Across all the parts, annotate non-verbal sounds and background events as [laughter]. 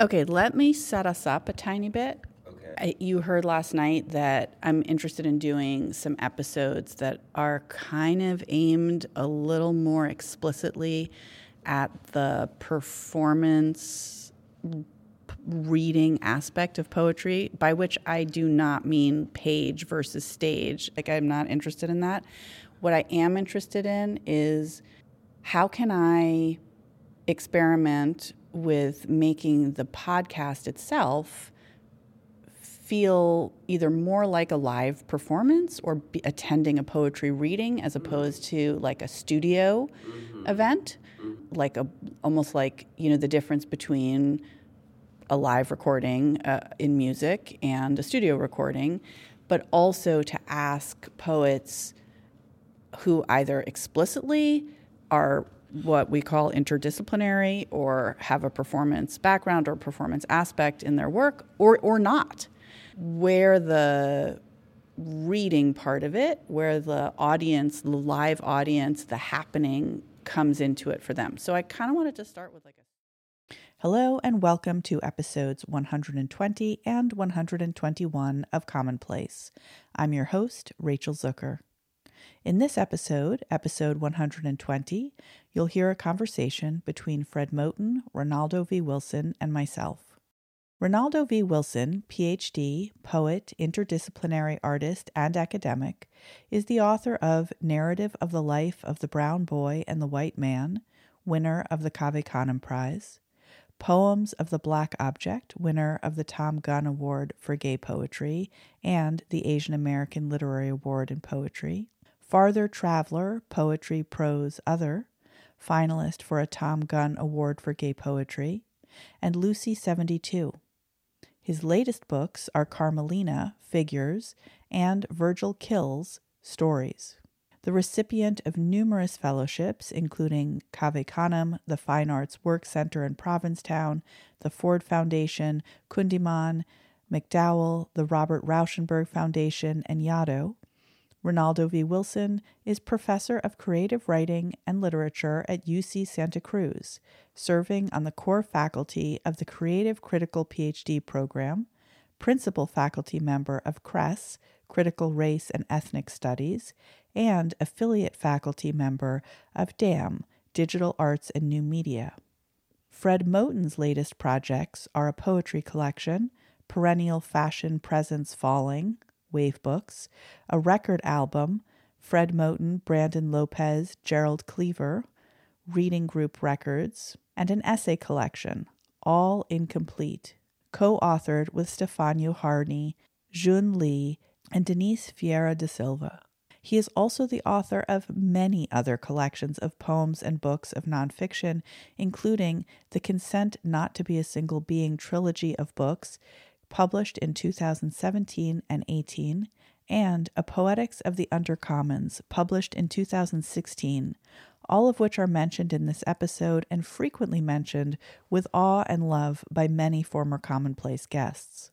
Okay, let me set us up a tiny bit. Okay. I, you heard last night that I'm interested in doing some episodes that are kind of aimed a little more explicitly at the performance reading aspect of poetry, by which I do not mean page versus stage. Like, I'm not interested in that. What I am interested in is how can I experiment with making the podcast itself feel either more like a live performance or be attending a poetry reading as mm-hmm. opposed to like a studio mm-hmm. event. Mm-hmm. Like a almost like you know the difference between a live recording uh, in music and a studio recording but also to ask poets who either explicitly are what we call interdisciplinary or have a performance background or performance aspect in their work or, or not. Where the reading part of it, where the audience, the live audience, the happening comes into it for them. So I kind of wanted to start with like a Hello, and welcome to episodes 120 and 121 of Commonplace. I'm your host, Rachel Zucker. In this episode, episode 120, you'll hear a conversation between Fred Moten, Ronaldo V. Wilson, and myself. Ronaldo V. Wilson, PhD, poet, interdisciplinary artist, and academic, is the author of Narrative of the Life of the Brown Boy and the White Man, winner of the Cave Canem Prize, Poems of the Black Object, winner of the Tom Gunn Award for Gay Poetry and the Asian American Literary Award in Poetry, Farther Traveler, Poetry, Prose, Other, finalist for a Tom Gunn Award for Gay Poetry, and Lucy 72. His latest books are Carmelina, Figures, and Virgil Kills, Stories. The recipient of numerous fellowships, including Cave Canem, the Fine Arts Work Center in Provincetown, the Ford Foundation, Kundiman, MacDowell, the Robert Rauschenberg Foundation, and Yaddo, Ronaldo V. Wilson is professor of creative writing and literature at UC Santa Cruz, serving on the core faculty of the Creative Critical PhD program, principal faculty member of CRESS, Critical Race and Ethnic Studies, and affiliate faculty member of DAM, Digital Arts and New Media. Fred Moten's latest projects are a poetry collection, Perennial Fashion Presence Falling, Wave Books, a record album, Fred Moten, Brandon Lopez, Gerald Cleaver, Reading Group Records, and an essay collection, all incomplete, co authored with Stefano Harney, Zun Lee, and Denise Ferreira da Silva. He is also the author of many other collections of poems and books of nonfiction, including the Consent Not to Be a Single Being trilogy of books, published in 2017 and 18, and A Poetics of the Undercommons, published in 2016, all of which are mentioned in this episode and frequently mentioned with awe and love by many former commonplace guests.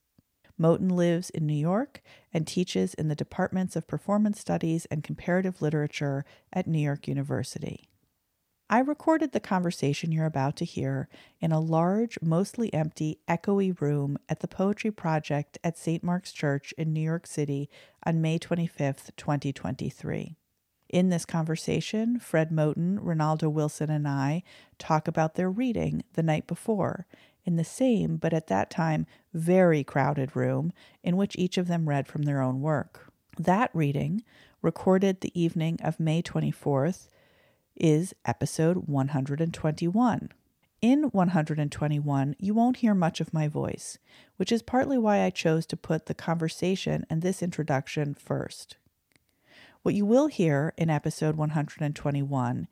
Moten lives in New York and teaches in the departments of performance studies and comparative literature at New York University. I recorded the conversation you're about to hear in a large, mostly empty, echoey room at the Poetry Project at St. Mark's Church in New York City on May 25th, 2023. In this conversation, Fred Moten, Ronaldo Wilson, and I talk about their reading the night before in the same, but at that time, very crowded room in which each of them read from their own work. That reading, recorded the evening of May 24th, is episode 121. In 121, you won't hear much of my voice, which is partly why I chose to put the conversation and this introduction first. What you will hear in episode 121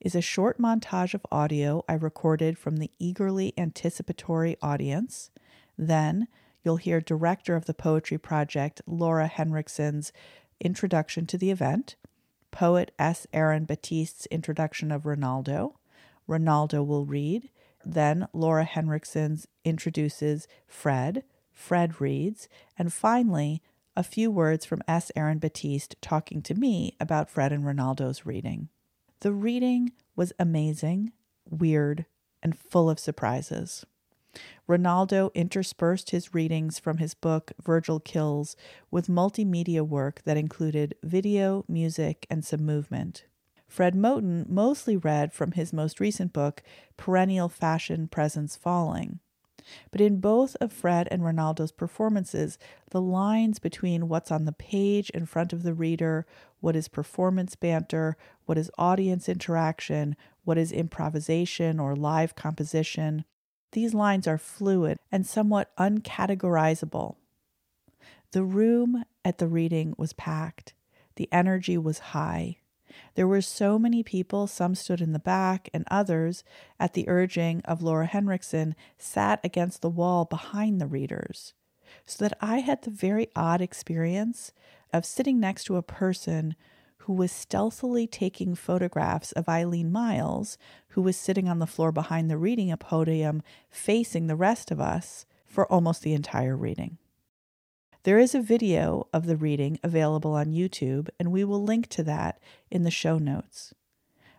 is a short montage of audio I recorded from the eagerly anticipatory audience. Then you'll hear director of the Poetry Project, Laura Henriksen's introduction to the event, poet S. Aaron Batiste's introduction of Ronaldo. Ronaldo will read. Then Laura Henriksen's introduces Fred. Fred reads. And finally, a few words from S. Aaron Batiste talking to me about Fred and Ronaldo's reading. The reading was amazing, weird, and full of surprises. Ronaldo interspersed his readings from his book Virgil Kills with multimedia work that included video, music, and some movement. Fred Moten mostly read from his most recent book, Perennial Fashion Presence Falling. But in both of Fred and Ronaldo's performances, the lines between what's on the page in front of the reader, what is performance banter, what is audience interaction, what is improvisation or live composition, these lines are fluid and somewhat uncategorizable. The room at the reading was packed. The energy was high. There were so many people, some stood in the back, and others, at the urging of Laura Henriksen, sat against the wall behind the readers. So that I had the very odd experience of sitting next to a person who was stealthily taking photographs of Eileen Myles, who was sitting on the floor behind the reading podium facing the rest of us for almost the entire reading. There is a video of the reading available on YouTube, and we will link to that in the show notes.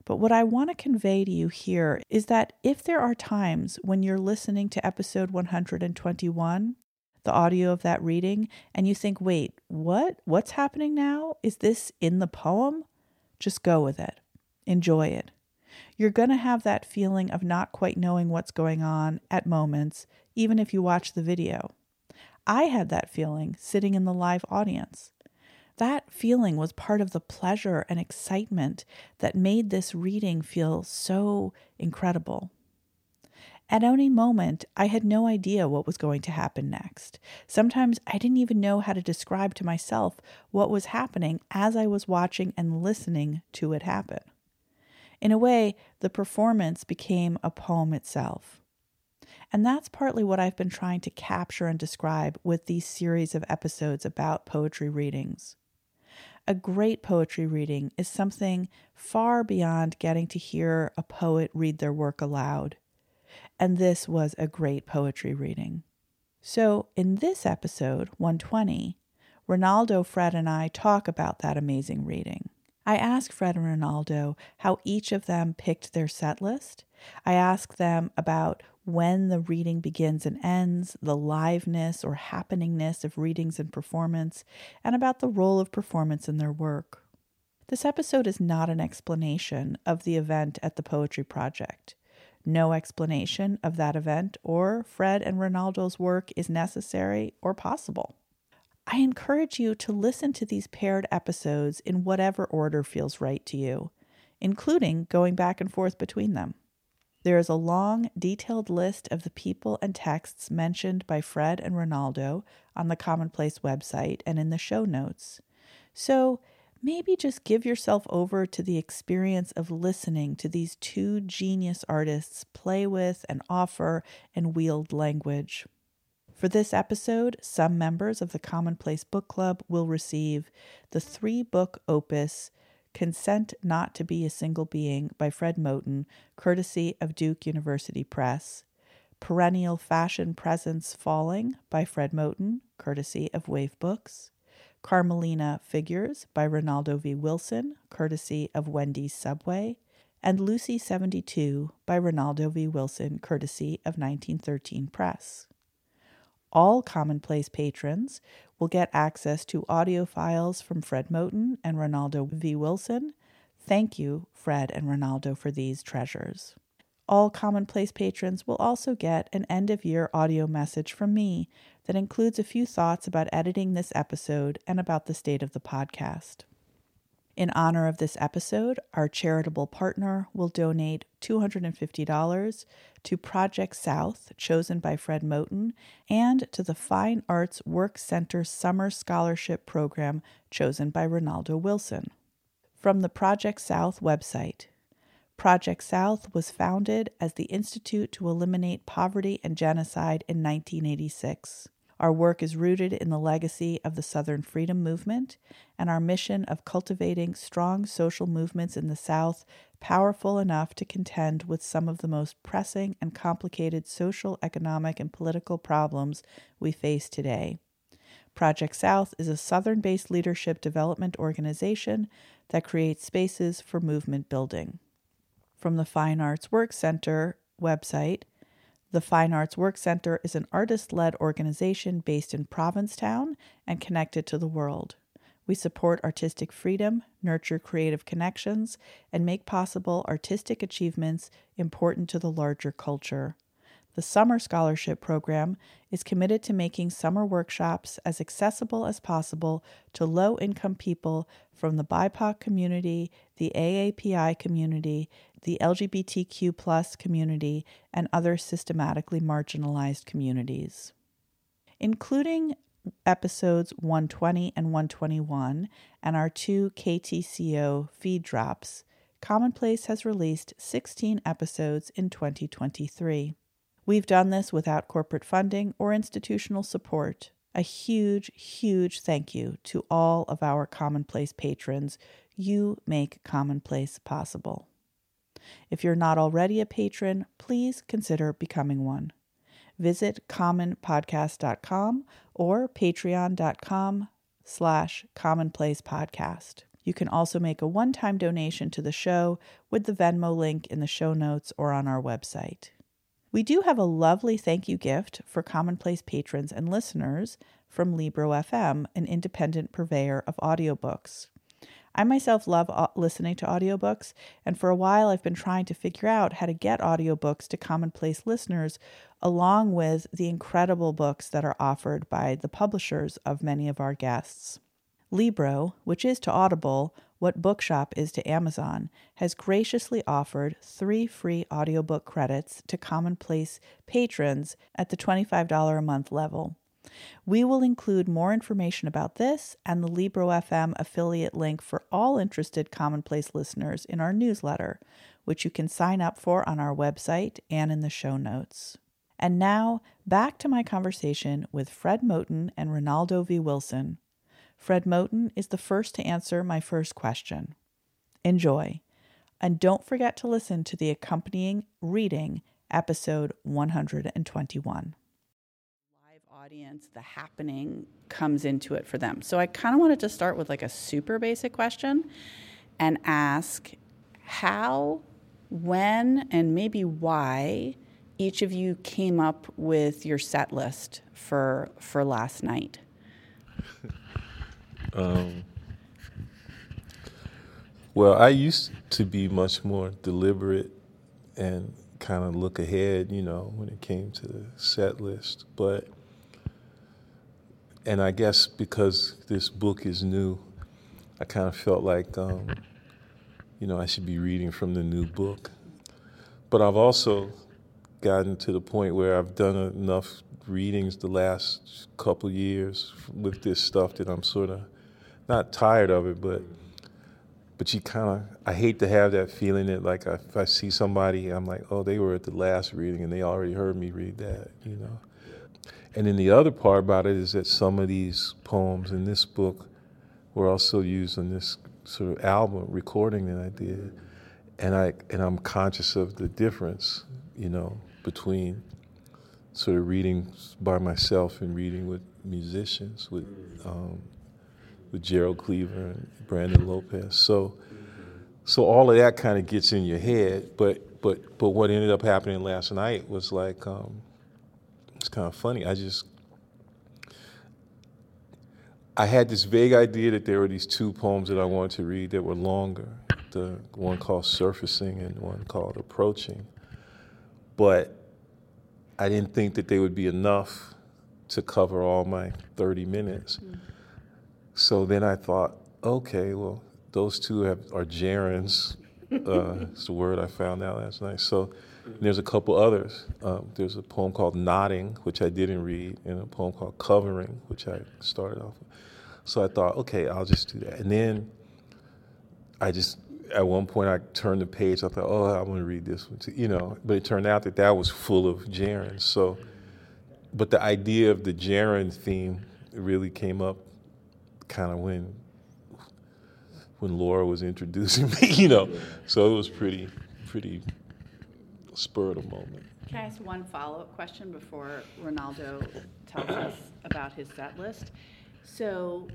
But what I want to convey to you here is that if there are times when you're listening to episode 121 the audio of that reading and you think, wait, what? What's happening now? Is this in the poem? Just go with it. Enjoy it. You're going to have that feeling of not quite knowing what's going on at moments, even if you watch the video. I had that feeling sitting in the live audience. That feeling was part of the pleasure and excitement that made this reading feel so incredible. At any moment, I had no idea what was going to happen next. Sometimes I didn't even know how to describe to myself what was happening as I was watching and listening to it happen. In a way, the performance became a poem itself. And that's partly what I've been trying to capture and describe with these series of episodes about poetry readings. A great poetry reading is something far beyond getting to hear a poet read their work aloud and this was a great poetry reading. So, in this episode, 120, Ronaldo, Fred, and I talk about that amazing reading. I ask Fred and Ronaldo how each of them picked their set list. I ask them about when the reading begins and ends, the liveness or happeningness of readings and performance, and about the role of performance in their work. This episode is not an explanation of the event at the Poetry Project. No explanation of that event or Fred and Ronaldo's work is necessary or possible. I encourage you to listen to these paired episodes in whatever order feels right to you, including going back and forth between them. There is a long, detailed list of the people and texts mentioned by Fred and Ronaldo on the Commonplace website and in the show notes. So maybe just give yourself over to the experience of listening to these two genius artists play with and offer and wield language. For this episode, some members of the Commonplace Book Club will receive the three book opus Consent Not to Be a Single Being by Fred Moten, courtesy of Duke University Press, Perennial Fashion Presence Falling by Fred Moten, courtesy of Wave Books, Carmelina Figures by Ronaldo V. Wilson, courtesy of Wendy's Subway, and Lucy 72 by Ronaldo V. Wilson, courtesy of 1913 Press. All Commonplace patrons will get access to audio files from Fred Moten and Ronaldo V. Wilson. Thank you, Fred and Ronaldo, for these treasures. All Commonplace patrons will also get an end of year audio message from me that includes a few thoughts about editing this episode and about the state of the podcast. In honor of this episode, our charitable partner will donate $250 to Project South, chosen by Fred Moten, and to the Fine Arts Work Center Summer Scholarship Program, chosen by Ronaldo Wilson. From the Project South website, Project South was founded as the Institute to Eliminate Poverty and Genocide in 1986. Our work is rooted in the legacy of the Southern Freedom Movement and our mission of cultivating strong social movements in the South powerful enough to contend with some of the most pressing and complicated social, economic, and political problems we face today. Project South is a Southern based leadership development organization that creates spaces for movement building. From the Fine Arts Work Center website, The Fine Arts Work Center is an artist led organization based in Provincetown and connected to the world. We support artistic freedom, nurture creative connections, and make possible artistic achievements important to the larger culture. The Summer Scholarship Program is committed to making summer workshops as accessible as possible to low income people from the BIPOC community, the AAPI community, the LGBTQ plus community, and other systematically marginalized communities. Including episodes 120 and 121 and our two KTCO feed drops, Commonplace has released 16 episodes in 2023. We've done this without corporate funding or institutional support. A huge, huge thank you to all of our Commonplace patrons. You make Commonplace possible. If you're not already a patron, please consider becoming one. Visit commonpodcast.com or patreon.com slash commonplacepodcast. You can also make a one-time donation to the show with the Venmo link in the show notes or on our website. We do have a lovely thank you gift for commonplace patrons and listeners from Libro FM, an independent purveyor of audiobooks. I myself love listening to audiobooks, and for a while I've been trying to figure out how to get audiobooks to commonplace listeners, along with the incredible books that are offered by the publishers of many of our guests. Libro, which is to Audible what Bookshop is to Amazon, has graciously offered three free audiobook credits to commonplace patrons at the $25 a month level. We will include more information about this and the Libro FM affiliate link for all interested commonplace listeners in our newsletter, which you can sign up for on our website and in the show notes. And now, back to my conversation with Fred Moten and Ronaldo V. Wilson. Fred Moten is the first to answer my first question. Enjoy. And don't forget to listen to the accompanying reading, episode 121. Audience, the happening comes into it for them. So I kind of wanted to start with like a super basic question and ask how, when, and maybe why each of you came up with your set list for for last night. [laughs] Um, well, I used to be much more deliberate and kind of look ahead, you know, when it came to the set list. But, and I guess because this book is new, I kind of felt like, um, you know, I should be reading from the new book. But I've also gotten to the point where I've done enough readings the last couple years with this stuff that I'm sort of not tired of it, but but you kind of I hate to have that feeling that like if I see somebody, I'm like, oh, they were at the last reading and they already heard me read that, you know. And then the other part about it is that some of these poems in this book were also used in this sort of album recording that I did, and I and I'm conscious of the difference, you know, between sort of reading by myself and reading with musicians with. Um, with Gerald Cleaver and Brandon Lopez. So, so all of that kind of gets in your head. But but but what ended up happening last night was like um, it's kind of funny. I just I had this vague idea that there were these two poems that I wanted to read that were longer. The one called Surfacing and one called Approaching. But I didn't think that they would be enough to cover all my 30 minutes. So then I thought, okay, well, those two have, are gerunds. Uh, it's the word I found out last night. So there's a couple others. Um, there's a poem called Nodding, which I didn't read, and a poem called Covering, which I started off with. So I thought, okay, I'll just do that. And then I just, at one point, I turned the page. I thought, oh, I want to read this one, too, you know. But it turned out that that was full of gerunds. So, but the idea of the gerund theme really came up kind of when when Laura was introducing [laughs] me, you know. So it was pretty pretty spur of the moment. Can I ask one follow-up question before Ronaldo tells us about his set list? So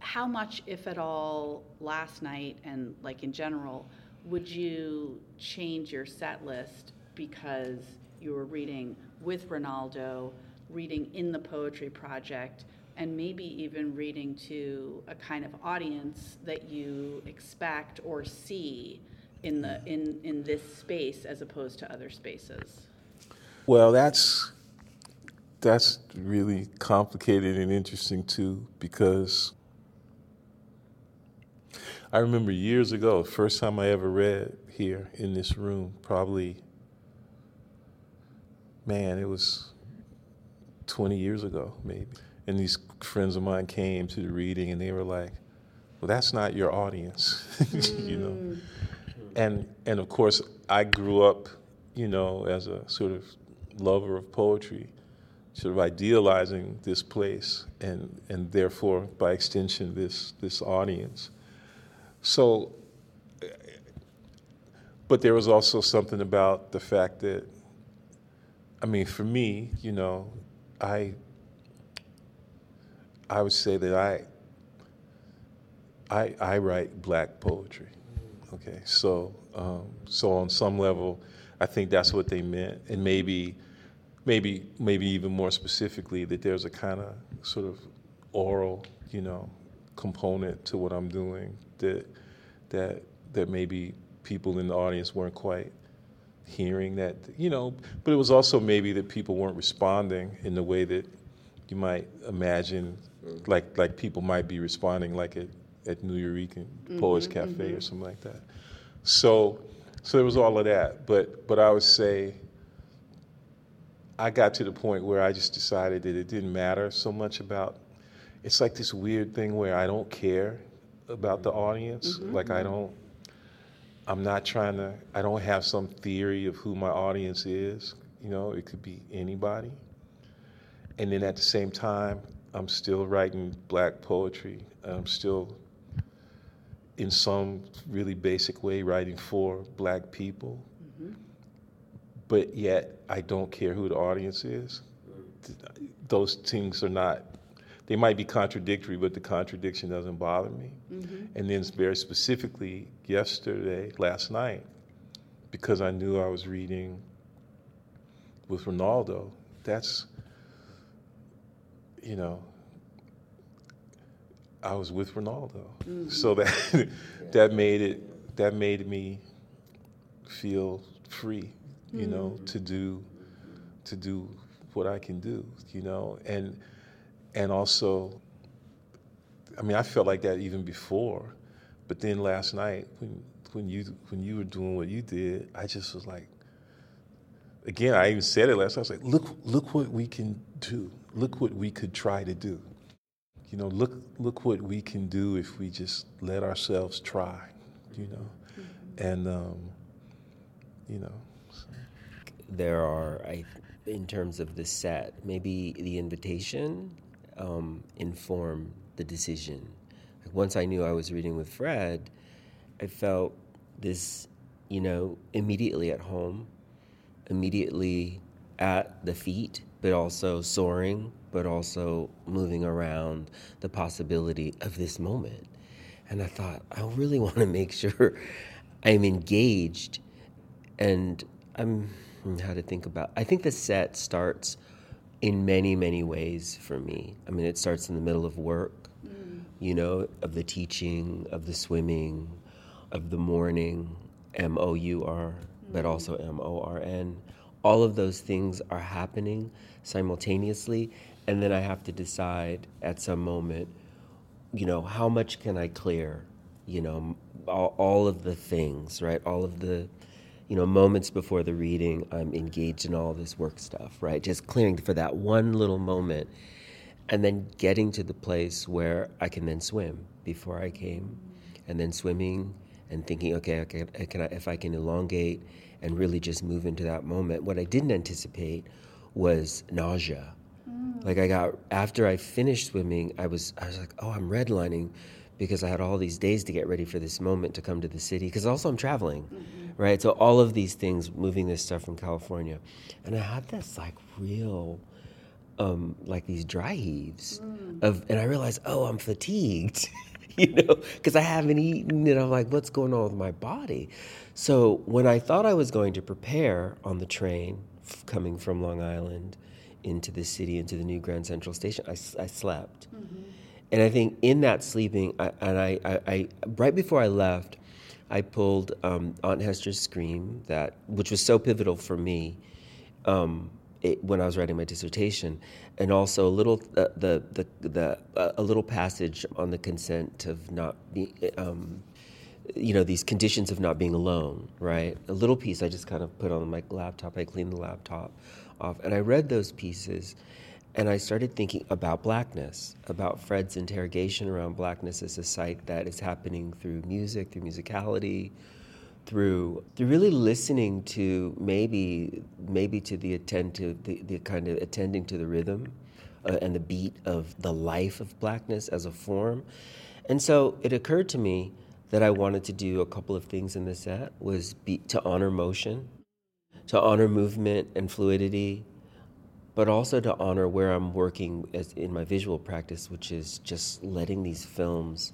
how much, if at all, last night and like in general, would you change your set list because you were reading with Ronaldo, reading in the poetry project, and maybe even reading to a kind of audience that you expect or see in the in in this space as opposed to other spaces? Well, that's that's really complicated and interesting too because I remember years ago, first time I ever read here in this room, probably man, it was 20 years ago maybe. And these friends of mine came to the reading and they were like, "Well, that's not your audience." [laughs] you know. Hmm. And and of course, I grew up, you know, as a sort of lover of poetry, sort of idealizing this place, and and therefore, by extension, this this audience. So, but there was also something about the fact that, I mean, for me, you know, I I would say that I I, I write black poetry. Okay, so um, so on some level, I think that's what they meant, and maybe, maybe, maybe even more specifically, that there's a kind of sort of oral, you know, component to what I'm doing that that that maybe people in the audience weren't quite hearing that, you know, but it was also maybe that people weren't responding in the way that you might imagine, like like people might be responding, like at New Nuyorican mm-hmm, Poets Cafe mm-hmm. or something like that. So, so there was all of that. But, but I would say I got to the point where I just decided that it didn't matter so much about. It's like this weird thing where I don't care about the audience. Mm-hmm. Like I don't. I'm not trying to. I don't have some theory of who my audience is. You know, it could be anybody. And then at the same time, I'm still writing black poetry. I'm still in some really basic way writing for black people, mm-hmm. but yet I don't care who the audience is. Those things are not, they might be contradictory, but the contradiction doesn't bother me. Mm-hmm. And then very specifically, yesterday, last night, because I knew I was reading with Ronaldo, that's, you know, I was with Ronaldo, mm-hmm. so that [laughs] that made it that made me feel free, you mm-hmm. know, to do to do what I can do, you know, and and also, I mean, I felt like that even before, but then last night when when you when you were doing what you did, I just was like, again, I even said it last night. I was like, look look what we can do, look what we could try to do you know, look look what we can do if we just let ourselves try, you know, mm-hmm. and um, you know. So. There are, I, in terms of the set, maybe the invitation um, informed the decision. Like once I knew I was reading with Fred, I felt this, you know, immediately at home, immediately at the feet, but also soaring but also moving around the possibility of this moment. And I thought, I really [laughs] want to make sure I'm engaged and I'm how to think about I think the set starts in many, many ways for me. I mean, it starts in the middle of work, mm. you know, of the teaching, of the swimming, of the morning, M O U R, but mm. also M O R N. All of those things are happening simultaneously and then I have to decide at some moment, you know, how much can I clear? You know, all, all of the things, right? All of the, you know, moments before the reading, I'm engaged in all this work stuff, right? Just clearing for that one little moment, and then getting to the place where I can then swim. Before I came, and then swimming and thinking, okay, okay, uh, can I, if I can elongate and really just move into that moment. What I didn't anticipate was nausea like I got after I finished swimming, I was I was like, oh, I'm redlining because I had all these days to get ready for this moment to come to the city. Because also I'm traveling, mm-hmm. right? So all of these things, moving this stuff from California, and I had this like real, um, like these dry heaves mm. of, and I realized, oh, I'm fatigued. [laughs] you know, because I haven't eaten, and I'm like, what's going on with my body? So when I thought I was going to prepare on the train f- coming from Long Island into the city, into the new Grand Central Station, I slept. And I think in that sleeping, I, and I, I, I, right before I left, I pulled um, Aunt Hester's Scream, that which was so pivotal for me um, it, when I was writing my dissertation, and also a little uh, the the the uh, a little passage on the consent of not be, um, you know these conditions of not being alone, right? A little piece I just kind of put on my laptop. I cleaned the laptop off, and I read those pieces, and I started thinking about blackness, about Fred's interrogation around blackness as a site that is happening through music, through musicality, through through really listening to maybe maybe to the attentive the, the kind of attending to the rhythm uh, and the beat of the life of blackness as a form. And so it occurred to me that i wanted to do a couple of things in the set was be, to honor motion to honor movement and fluidity but also to honor where i'm working as in my visual practice which is just letting these films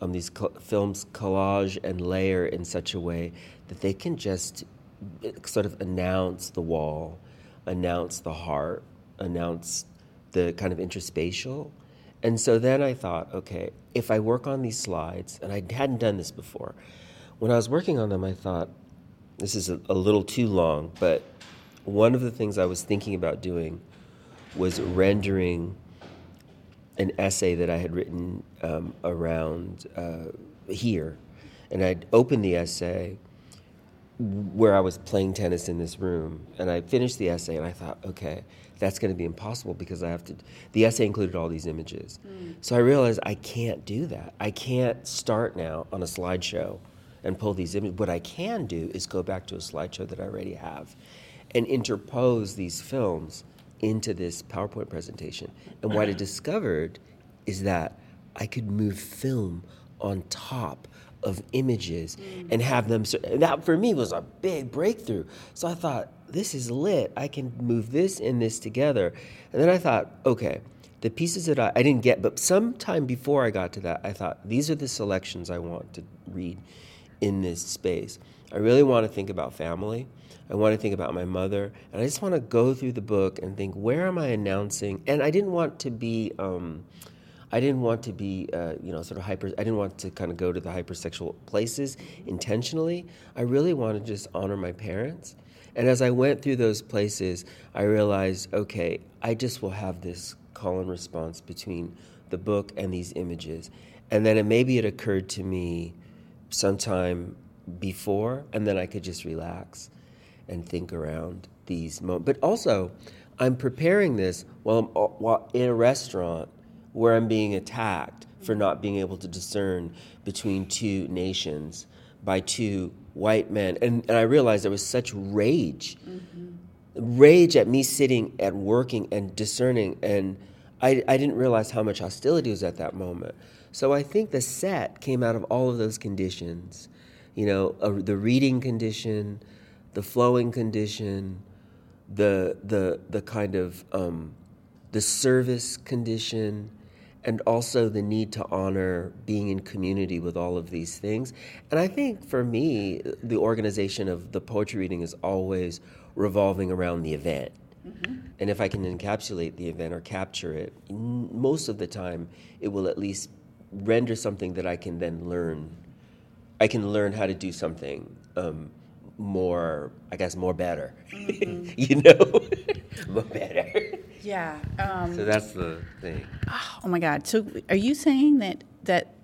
um, these co- films collage and layer in such a way that they can just eh, sort of announce the wall, announce the heart, announce the kind of interspatial. And so then I thought, okay, if I work on these slides, and I hadn't done this before, when I was working on them, I thought, this is a, a little too long, but one of the things I was thinking about doing was rendering an essay that I had written um, around uh, here. And I'd opened the essay where I was playing tennis in this room. And I finished the essay and I thought, okay, that's going to be impossible because I have to. The essay included all these images. So I realized I can't do that. I can't start now on a slideshow and pull these images. What I can do is go back to a slideshow that I already have and interpose these films into this PowerPoint presentation. And what I [clears throat] discovered is that I could move film on top of images mm. and have them. So that for me was a big breakthrough. So I thought, this is lit. I can move this and this together. And then I thought, okay, the pieces that I, I didn't get, but sometime before I got to that, I thought, these are the selections I want to read in this space. I really want to think about family. I want to think about my mother, and I just want to go through the book and think, where am I announcing? And I didn't want to be, um, I didn't want to be, uh, you know, sort of hyper. I didn't want to kind of go to the hypersexual places intentionally. I really wanted to just honor my parents. And as I went through those places, I realized, okay, I just will have this call and response between the book and these images. And then it, maybe it occurred to me sometime before, and then I could just relax and think around these moments. But also, I'm preparing this while I'm uh, while in a restaurant where I'm being attacked for not being able to discern between two nations by two white men. And, and I realized there was such rage, mm-hmm. rage at me sitting at working and discerning. And I, I didn't realize how much hostility was at that moment. So I think the set came out of all of those conditions. You know, the reading condition, the flowing condition, the the the kind of um, the service condition, and also the need to honor being in community with all of these things. And I think for me, the organization of the poetry reading is always revolving around the event. And if I can encapsulate the event or capture it, most of the time it will at least render something that I can then learn. I can learn how to do something um, more, I guess, more better. [laughs] you know, [laughs] more better. Yeah. Um, So that's the thing. oh my God. So are you saying that that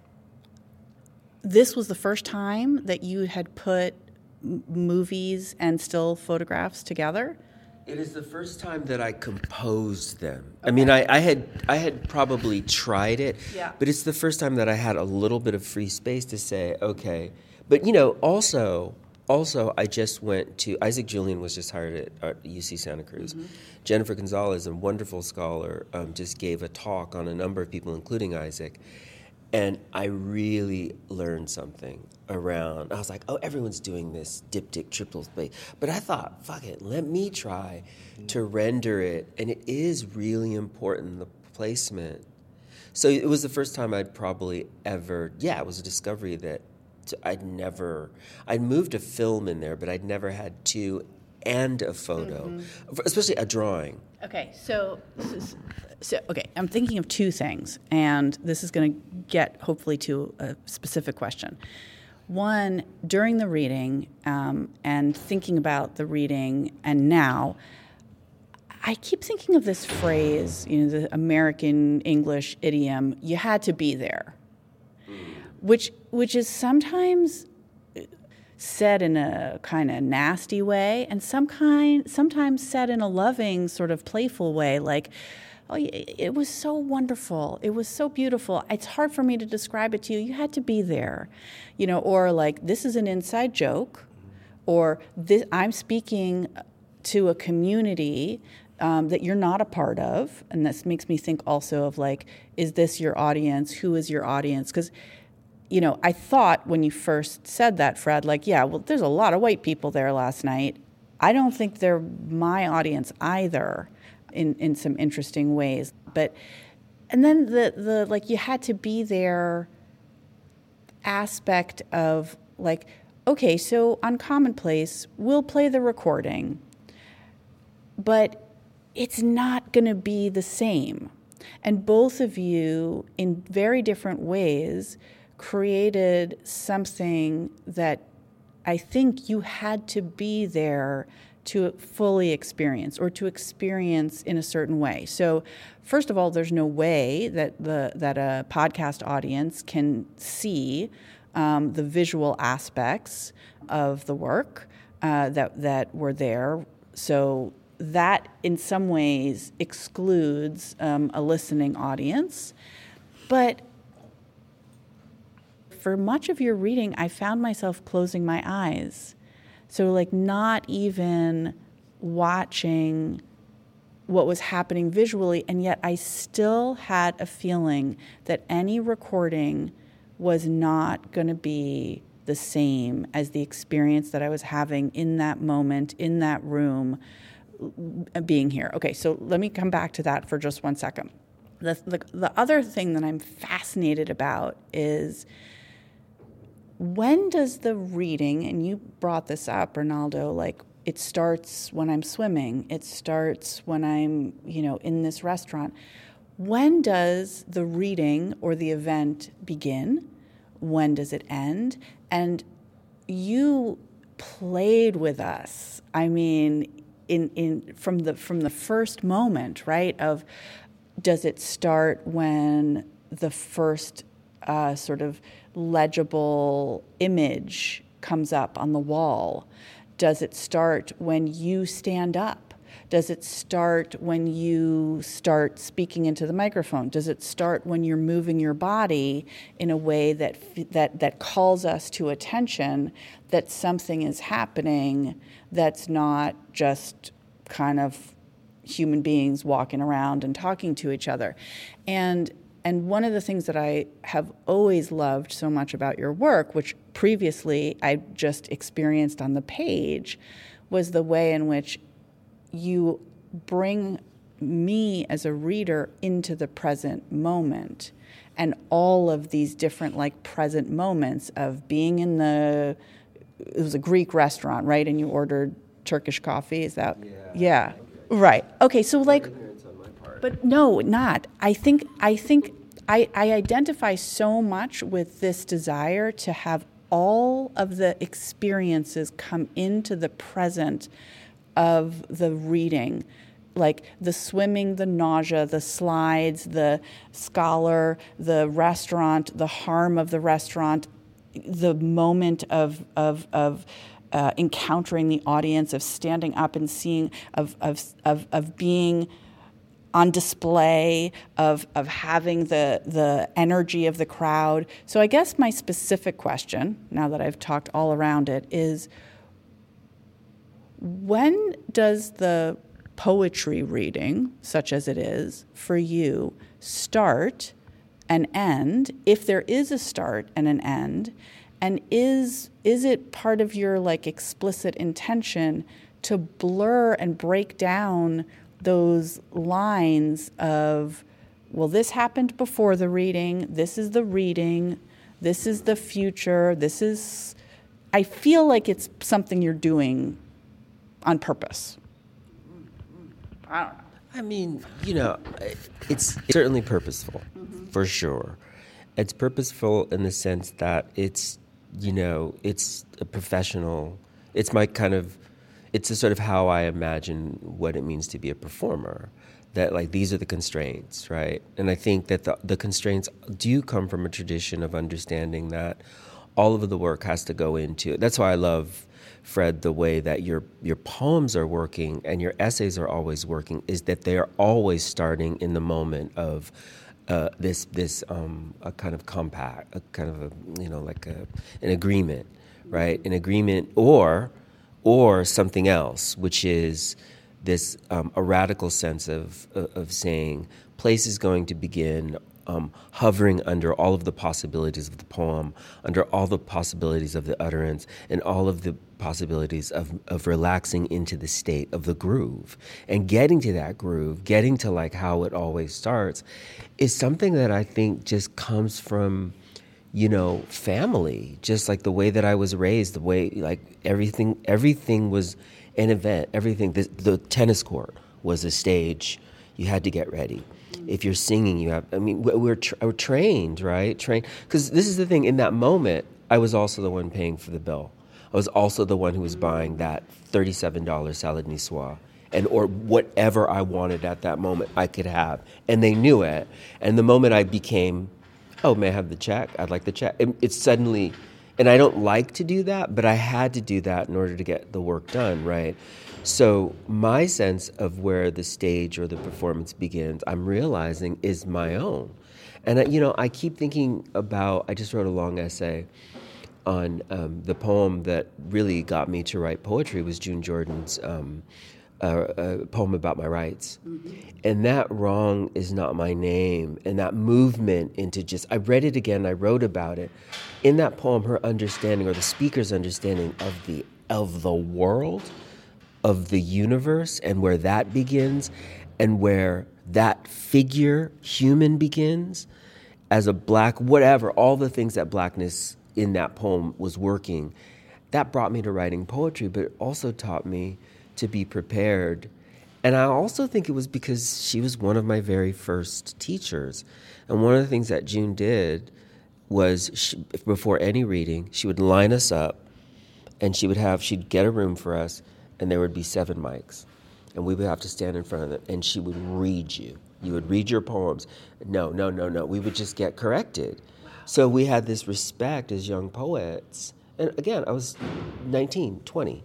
this was the first time that you had put m- movies and still photographs together? It is the first time that I composed them. I mean, I, I had I had probably tried it, Yeah. but it's the first time that I had a little bit of free space to say, okay. But you know, also, also, I just went to Isaac Julien was just hired at, UC Santa Cruz. Jennifer Gonzalez, a wonderful scholar, um, just gave a talk on a number of people, including Isaac. And I really learned something around. I was like, oh, everyone's doing this diptych triple space. But I thought, fuck it, let me try to render it. And it is really important, the placement. So it was the first time I'd probably ever, yeah, it was a discovery that I'd never, I'd moved a film in there, but I'd never had two and a photo, mm-hmm. especially a drawing. Okay, so so okay, I'm thinking of two things, and this is going to get hopefully to a specific question. One, during the reading um, and thinking about the reading, and now, I keep thinking of this phrase, you know, the American English idiom, you had to be there, which, which is sometimes said in a kind of nasty way and some kind, sometimes said in a loving, sort of playful way, like, oh, it was so wonderful. It was so beautiful. It's hard for me to describe it to you. You had to be there, you know, or like, this is an inside joke, or this, I'm speaking to a community um, that you're not a part of. And this makes me think also of like, is this your audience? Who is your audience? Because, you know, I thought when you first said that, Fred, like, yeah, well, there's a lot of white people there last night. I don't think they're my audience either in, in some interesting ways. But and then the the like you had to be there aspect of like okay, so on Commonplace, we'll play the recording, but it's not going to be the same. And both of you, in very different ways, created something that I think you had to be there to fully experience or to experience in a certain way. So, first of all, there's no way that the that a podcast audience can see um, the visual aspects of the work uh, that that were there. So that, in some ways, excludes um, a listening audience, but for much of your reading, I found myself closing my eyes so, like, not even watching what was happening visually, and yet I still had a feeling that any recording was not going to be the same as the experience that I was having in that moment, in that room, uh, being here. Okay, so let me come back to that for just one second. The, the, the other thing that I'm fascinated about is when does the reading, and you brought this up, Ronaldo, like it starts when I'm swimming, it starts when I'm, you know, in this restaurant. When does the reading or the event begin? When does it end? And you played with us. I mean, in, in from the from the first moment, right? Of does it start when the first uh, sort of legible image comes up on the wall? Does it start when you stand up? Does it start when you start speaking into the microphone? Does it start when you're moving your body in a way that that that calls us to attention that something is happening that's not just kind of human beings walking around and talking to each other? And and one of the things that I have always loved so much about your work, which previously I just experienced on the page, was the way in which you bring me as a reader into the present moment and all of these different like present moments of being in the it was a Greek restaurant, right? And you ordered Turkish coffee. Is that yeah? yeah. Right. Okay. So like but no, not. I think I think I, I identify so much with this desire to have all of the experiences come into the present of the reading like the swimming, the nausea, the slides, the scholar, the restaurant, the harm of the restaurant, the moment of of of uh, encountering the audience, of standing up and seeing, of of of, of being on display, of, of having the, the energy of the crowd. So, I guess my specific question, now that I've talked all around it, is when does the poetry reading, such as it is for you, start and end, if there is a start and an end? And is, is it part of your like explicit intention to blur and break down those lines of, well, this happened before the reading, this is the reading, this is the future, this is. I feel like it's something you're doing on purpose? I don't know. I mean, you know, it's certainly purposeful, mm-hmm. for sure. It's purposeful in the sense that it's, you know, it's a professional. It's my kind of, it's a sort of how I imagine what it means to be a performer. That like these are the constraints, right? And I think that the the constraints do come from a tradition of understanding that all of the work has to go into it. That's why I love Fred, the way that your your poems are working and your essays are always working is that they are always starting in the moment of uh, this this um, a kind of compact, a kind of a you know like a, an agreement, right? An agreement or or something else, which is this um, a radical sense of of saying place is going to begin um, hovering under all of the possibilities of the poem, under all the possibilities of the utterance, and all of the possibilities of, of relaxing into the state of the groove. And getting to that groove, getting to like how it always starts, is something that I think just comes from, you know, family. Just like the way that I was raised, the way like everything, everything was an event. Everything, the, the tennis court was a stage. You had to get ready if you're singing, you have. I mean, we're, tra- we're trained, right? Trained because this is the thing. In that moment, I was also the one paying for the bill. I was also the one who was buying that thirty-seven dollars salad niçoise and or whatever I wanted at that moment I could have, and they knew it. And the moment I became, oh, may I have the check? I'd like the check. It, it's suddenly, and I don't like to do that, but I had to do that in order to get the work done, right? So, my sense of where the stage or the performance begins, I'm realizing is my own. And, you know, I keep thinking about, I just wrote a long essay on um, the poem that really got me to write poetry was June Jordan's um, uh, poem about my rights. Mm-hmm. And that wrong is not my name. And that movement into just, I read it again, I wrote about it. In that poem, her understanding or the speaker's understanding of the, of the world of the universe and where that begins and where that figure, human, begins as a black, whatever, all the things that blackness in that poem was working, that brought me to writing poetry, but it also taught me to be prepared. And I also think it was because she was one of my very first teachers. And one of the things that June did was she, before any reading, she would line us up and she would have, she'd get a room for us and there would be seven mics, and we would have to stand in front of them, and she would read you. You would read your poems. No, no, no, no. We would just get corrected. So we had this respect as young poets. And again, I was 19, 20.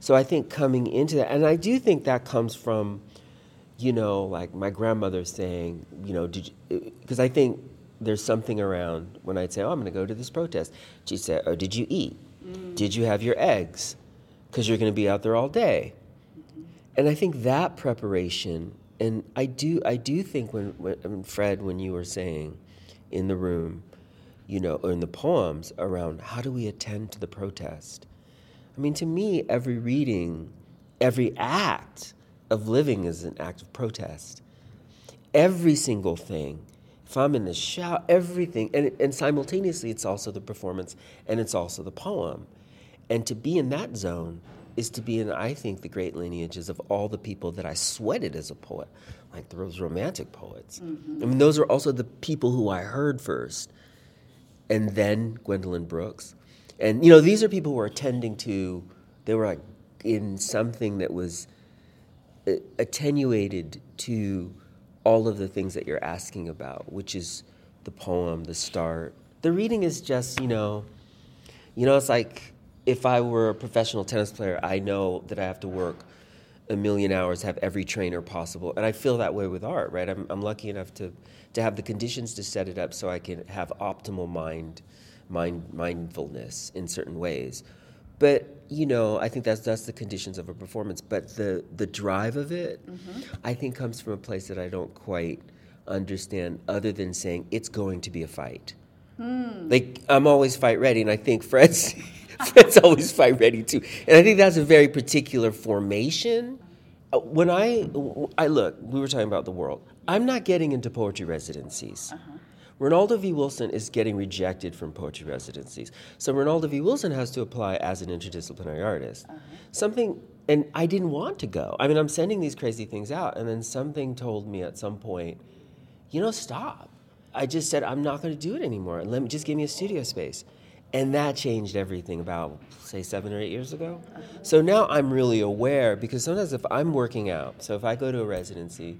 So I think coming into that, and I do think that comes from, you know, like my grandmother saying, you know, did because uh, I think there's something around when I'd say, oh, I'm going to go to this protest. She'd say, oh, did you eat? Mm. Did you have your eggs? because you're going to be out there all day. Mm-hmm. And I think that preparation, and I do, I do think when, when um, Fred, when you were saying in the room, you know, or in the poems around how do we attend to the protest? I mean, to me, every reading, every act of living is an act of protest. Every single thing. If I'm in the shower, everything, and, and simultaneously, it's also the performance and it's also the poem. And to be in that zone is to be in, I think, the great lineages of all the people that I sweated as a poet, like those romantic poets. Mm-hmm. I mean, those are also the people who I heard first. And then Gwendolyn Brooks. And, you know, these are people who are attending to, they were like in something that was uh, attenuated to all of the things that you're asking about, which is the poem, the start. The reading is just, you know, you know, it's like if I were a professional tennis player, I know that I have to work a million hours, have every trainer possible, and I feel that way with art. Right? I'm, I'm lucky enough to to have the conditions to set it up so I can have optimal mind, mind mindfulness in certain ways. But you know, I think that's that's the conditions of a performance. But the the drive of it, mm-hmm. I think, comes from a place that I don't quite understand, other than saying it's going to be a fight. Mm. Like I'm always fight ready, and I think Fred's [laughs] Fred's always fight ready too. And I think that's a very particular formation. Uh, when I, I look, we were talking about the world. I'm not getting into poetry residencies. Uh-huh. Ronaldo V. Wilson is getting rejected from poetry residencies. So Ronaldo V. Wilson has to apply as an interdisciplinary artist. Uh-huh. Something and I didn't want to go. I mean, I'm sending these crazy things out, and then something told me at some point, you know, stop. I just said I'm not going to do it anymore. Let me just give me a studio space, and that changed everything about say seven or eight years ago. So now I'm really aware because sometimes if I'm working out, so if I go to a residency,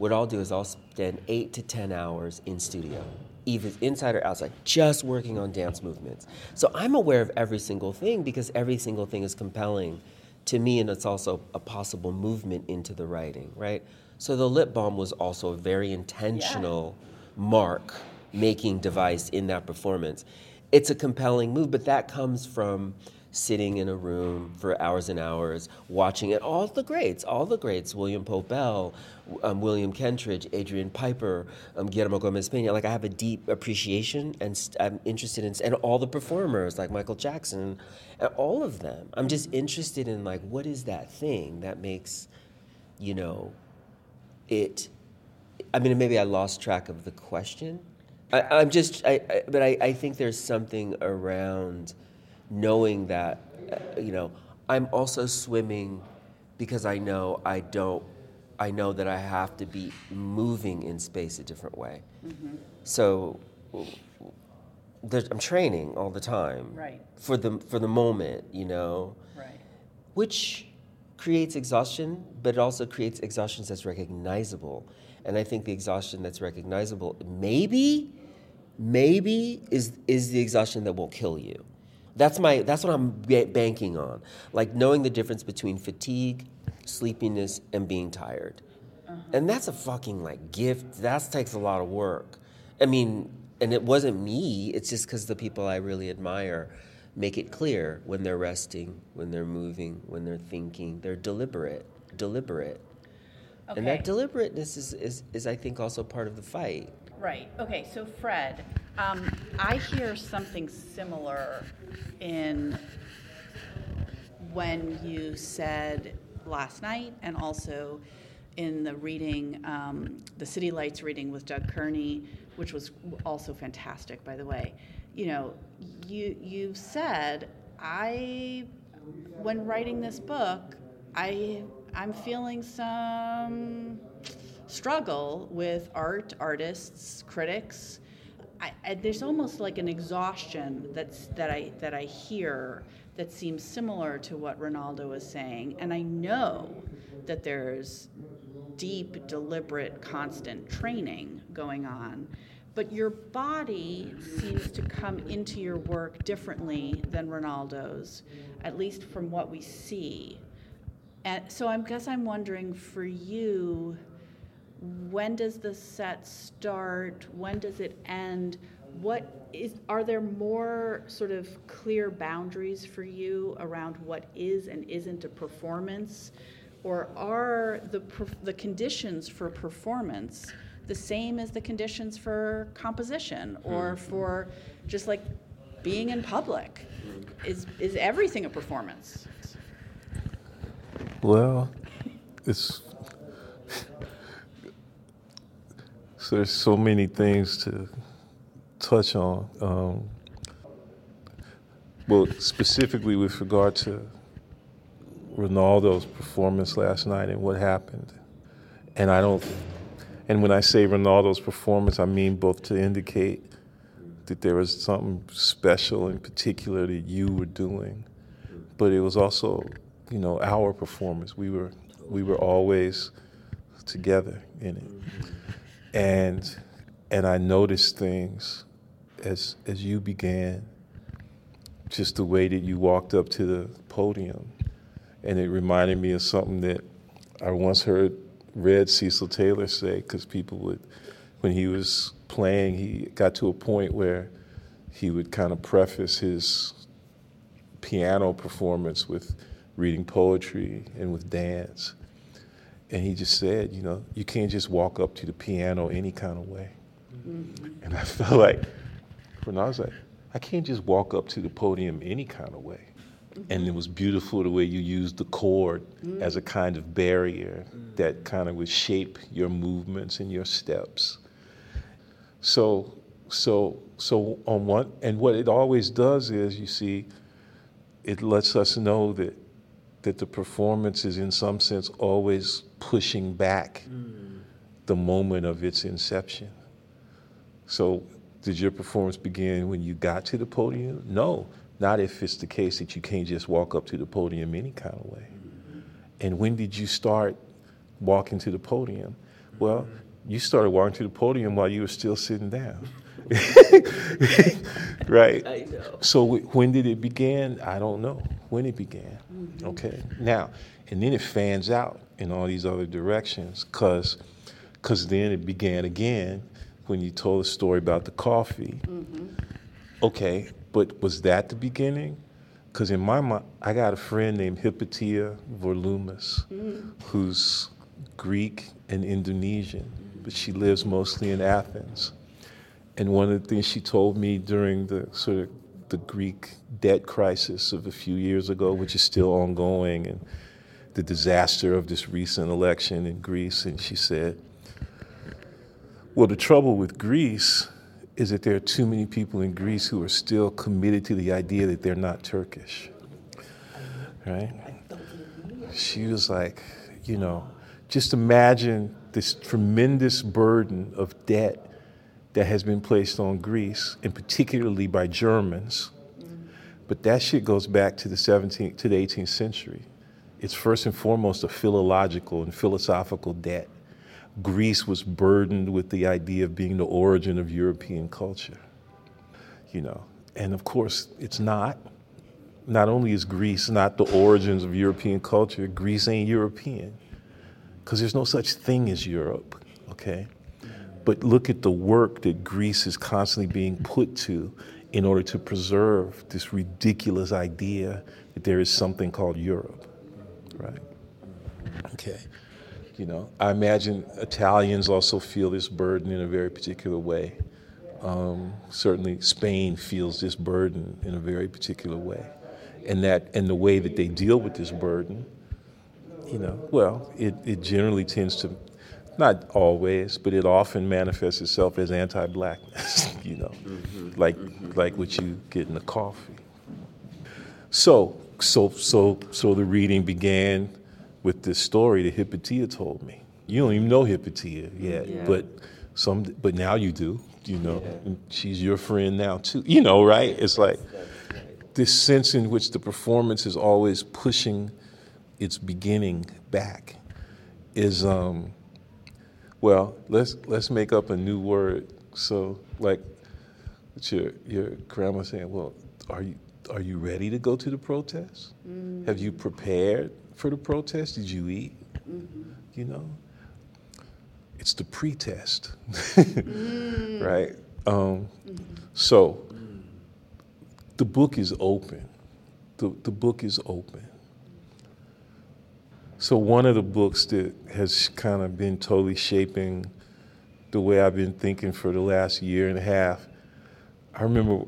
what I'll do is I'll spend eight to ten hours in studio either inside or outside, just working on dance movements. So I'm aware of every single thing because every single thing is compelling to me, and it's also a possible movement into the writing, right? So the lip balm was also a very intentional yeah. mark making device in that performance. It's a compelling move, but that comes from sitting in a room for hours and hours watching it. All the greats, all the greats, William Pope.L, um, William Kentridge, Adrian Piper, um, Guillermo Gomez Pena. Like I have a deep appreciation and st- I'm interested in, and all the performers like Michael Jackson, and all of them. I'm just interested in like what is that thing that makes, you know, it. I mean, maybe I lost track of the question. I, am just, I, I, but I, I think there's something around knowing that, uh, you know, I'm also swimming because I know I don't, I know that I have to be moving in space a different way. Mm-hmm. So I'm training all the time. Right. For the, for the moment, you know. Right. Which creates exhaustion, but it also creates exhaustion that's recognizable. And I think the exhaustion that's recognizable, maybe, maybe is, is the exhaustion that won't kill you. That's my that's what I'm banking on. Like knowing the difference between fatigue, sleepiness, and being tired. Uh-huh. And that's a fucking like gift. That takes a lot of work. I mean, and it wasn't me. It's just because the people I really admire make it clear when they're resting, when they're moving, when they're thinking. They're deliberate, deliberate. Okay. And that deliberateness is, is, is, I think, also part of the fight. Right. Okay. So, Fred, um, I hear something similar in when you said last night and also in the reading, um, the City Lights reading with Doug Kearney, which was also fantastic, by the way. You know, you you said I, when writing this book, I I'm feeling some struggle with art, artists, critics. I, I, there's almost like an exhaustion that's that I that I hear that seems similar to what Ronaldo is saying, and I know that there's deep, deliberate, constant training going on. But your body seems to come into your work differently than Ronaldo's, at least from what we see. And so I guess I'm wondering for you, when does the set start? When does it end? What is are there more sort of clear boundaries for you around what is and isn't a performance? Or are the the conditions for performance the same as the conditions for composition or hmm. for just like being in public? Is is everything a performance? Well, it's So there's so many things to touch on. Um, well, specifically with regard to Ronaldo's performance last night and what happened. And I don't, and when I say Ronaldo's performance, I mean both to indicate that there was something special in particular that you were doing, but it was also, you know, our performance. We were, we were always together in it and and I noticed things as as you began, just the way that you walked up to the podium, and it reminded me of something that I once heard read Cecil Taylor say because people would, when he was playing, he got to a point where he would kind of preface his piano performance with reading poetry and with dance. And he just said, you know, you can't just walk up to the piano any kind of way. Mm-hmm. And I felt like, when I was like, I can't just walk up to the podium any kind of way. Mm-hmm. And it was beautiful the way you used the chord mm-hmm. as a kind of barrier mm. that kind of would shape your movements and your steps. So, so, so on one, and what it always does is, you see, it lets us know that that the performance is, in some sense, always pushing back the moment of its inception. So, did your performance begin when you got to the podium? No, not if it's the case that you can't just walk up to the podium any kind of way. And when did you start walking to the podium? Well, you started walking to the podium while you were still sitting down. [laughs] right? I know. So wh- when did it begin? I don't know when it began. Mm-hmm. Okay. Now, and then it fans out in all these other directions because cause then it began again when you told the story about the coffee. Mm-hmm. Okay, but was that the beginning? Because in my mind, I got a friend named Hippotia Volumus, mm. who's Greek and Indonesian, but she lives mostly in Athens. And one of the things she told me during the sort of the Greek debt crisis of a few years ago, which is still ongoing, and the disaster of this recent election in Greece, and she said, well, the trouble with Greece is that there are too many people in Greece who are still committed to the idea that they're not Turkish. Right? She was like, you know, just imagine this tremendous burden of debt that has been placed on Greece, and particularly by Germans. But that shit goes back to the 17th to the 18th century. It's first and foremost a philological and philosophical debt. Greece was burdened with the idea of being the origin of European culture. You know, and of course it's not. Not only is Greece not the origins of European culture, Greece ain't European. Because there's no such thing as Europe, okay? But look at the work that Greece is constantly being put to in order to preserve this ridiculous idea that there is something called Europe, right? Okay. You know, I imagine Italians also feel this burden in a very particular way. Um, certainly, Spain feels this burden in a very particular way, and that and the way that they deal with this burden, you know, well, it, it generally tends to, not always, but it often manifests itself as anti-blackness. [laughs] You know, like like what you get in the coffee. So so so so the reading began with this story that Hippotia told me. You don't even know Hippotia yet, Yeah. but some, but now you do. You know, and she's your friend now too. You know, right? It's like this sense in which the performance is always pushing its beginning back is um well let's let's make up a new word so like your your grandma saying well are you are you ready to go to the protest? Mm. Have you prepared for the protest? Did you eat? Mm-hmm. You know? It's the pretest. Mm. [laughs] Right? Um, mm-hmm. so the book is open. The, the book is open. So one of the books that has kind of been totally shaping the way I've been thinking for the last year and a half. I remember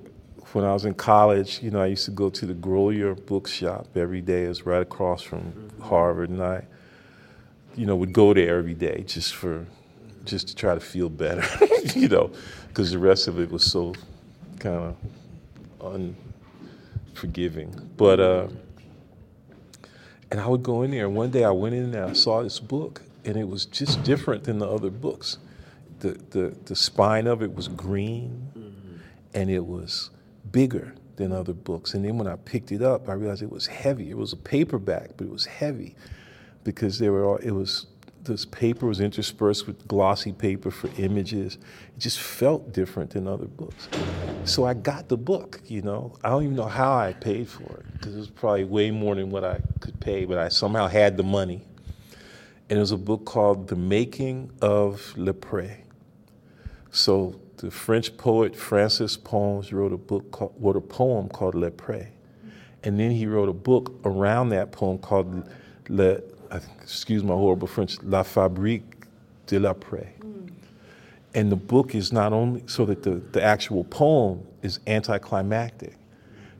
when I was in college, you know, I used to go to the Grolier bookshop every day. It was right across from Harvard, and I, you know, would go there every day just for, just to try to feel better, [laughs] you know, because the rest of it was so kind of unforgiving. But uh, and I would go in there. And one day I went in there, I saw this book, and it was just different than the other books. The, the, the spine of it was green, and it was bigger than other books. And then when I picked it up, I realized it was heavy. It was a paperback, but it was heavy because there were all, it was, this paper was interspersed with glossy paper for images. It just felt different than other books. So I got the book, you know. I don't even know how I paid for it because it was probably way more than what I could pay, but I somehow had the money. And it was a book called The Making of Le Pré. So the French poet Francis Ponge wrote a book called, wrote a poem called Le Pré. And then he wrote a book around that poem called Le, excuse my horrible French, La Fabrique de la Pré. Mm. And the book is not only so that the, the actual poem is anticlimactic,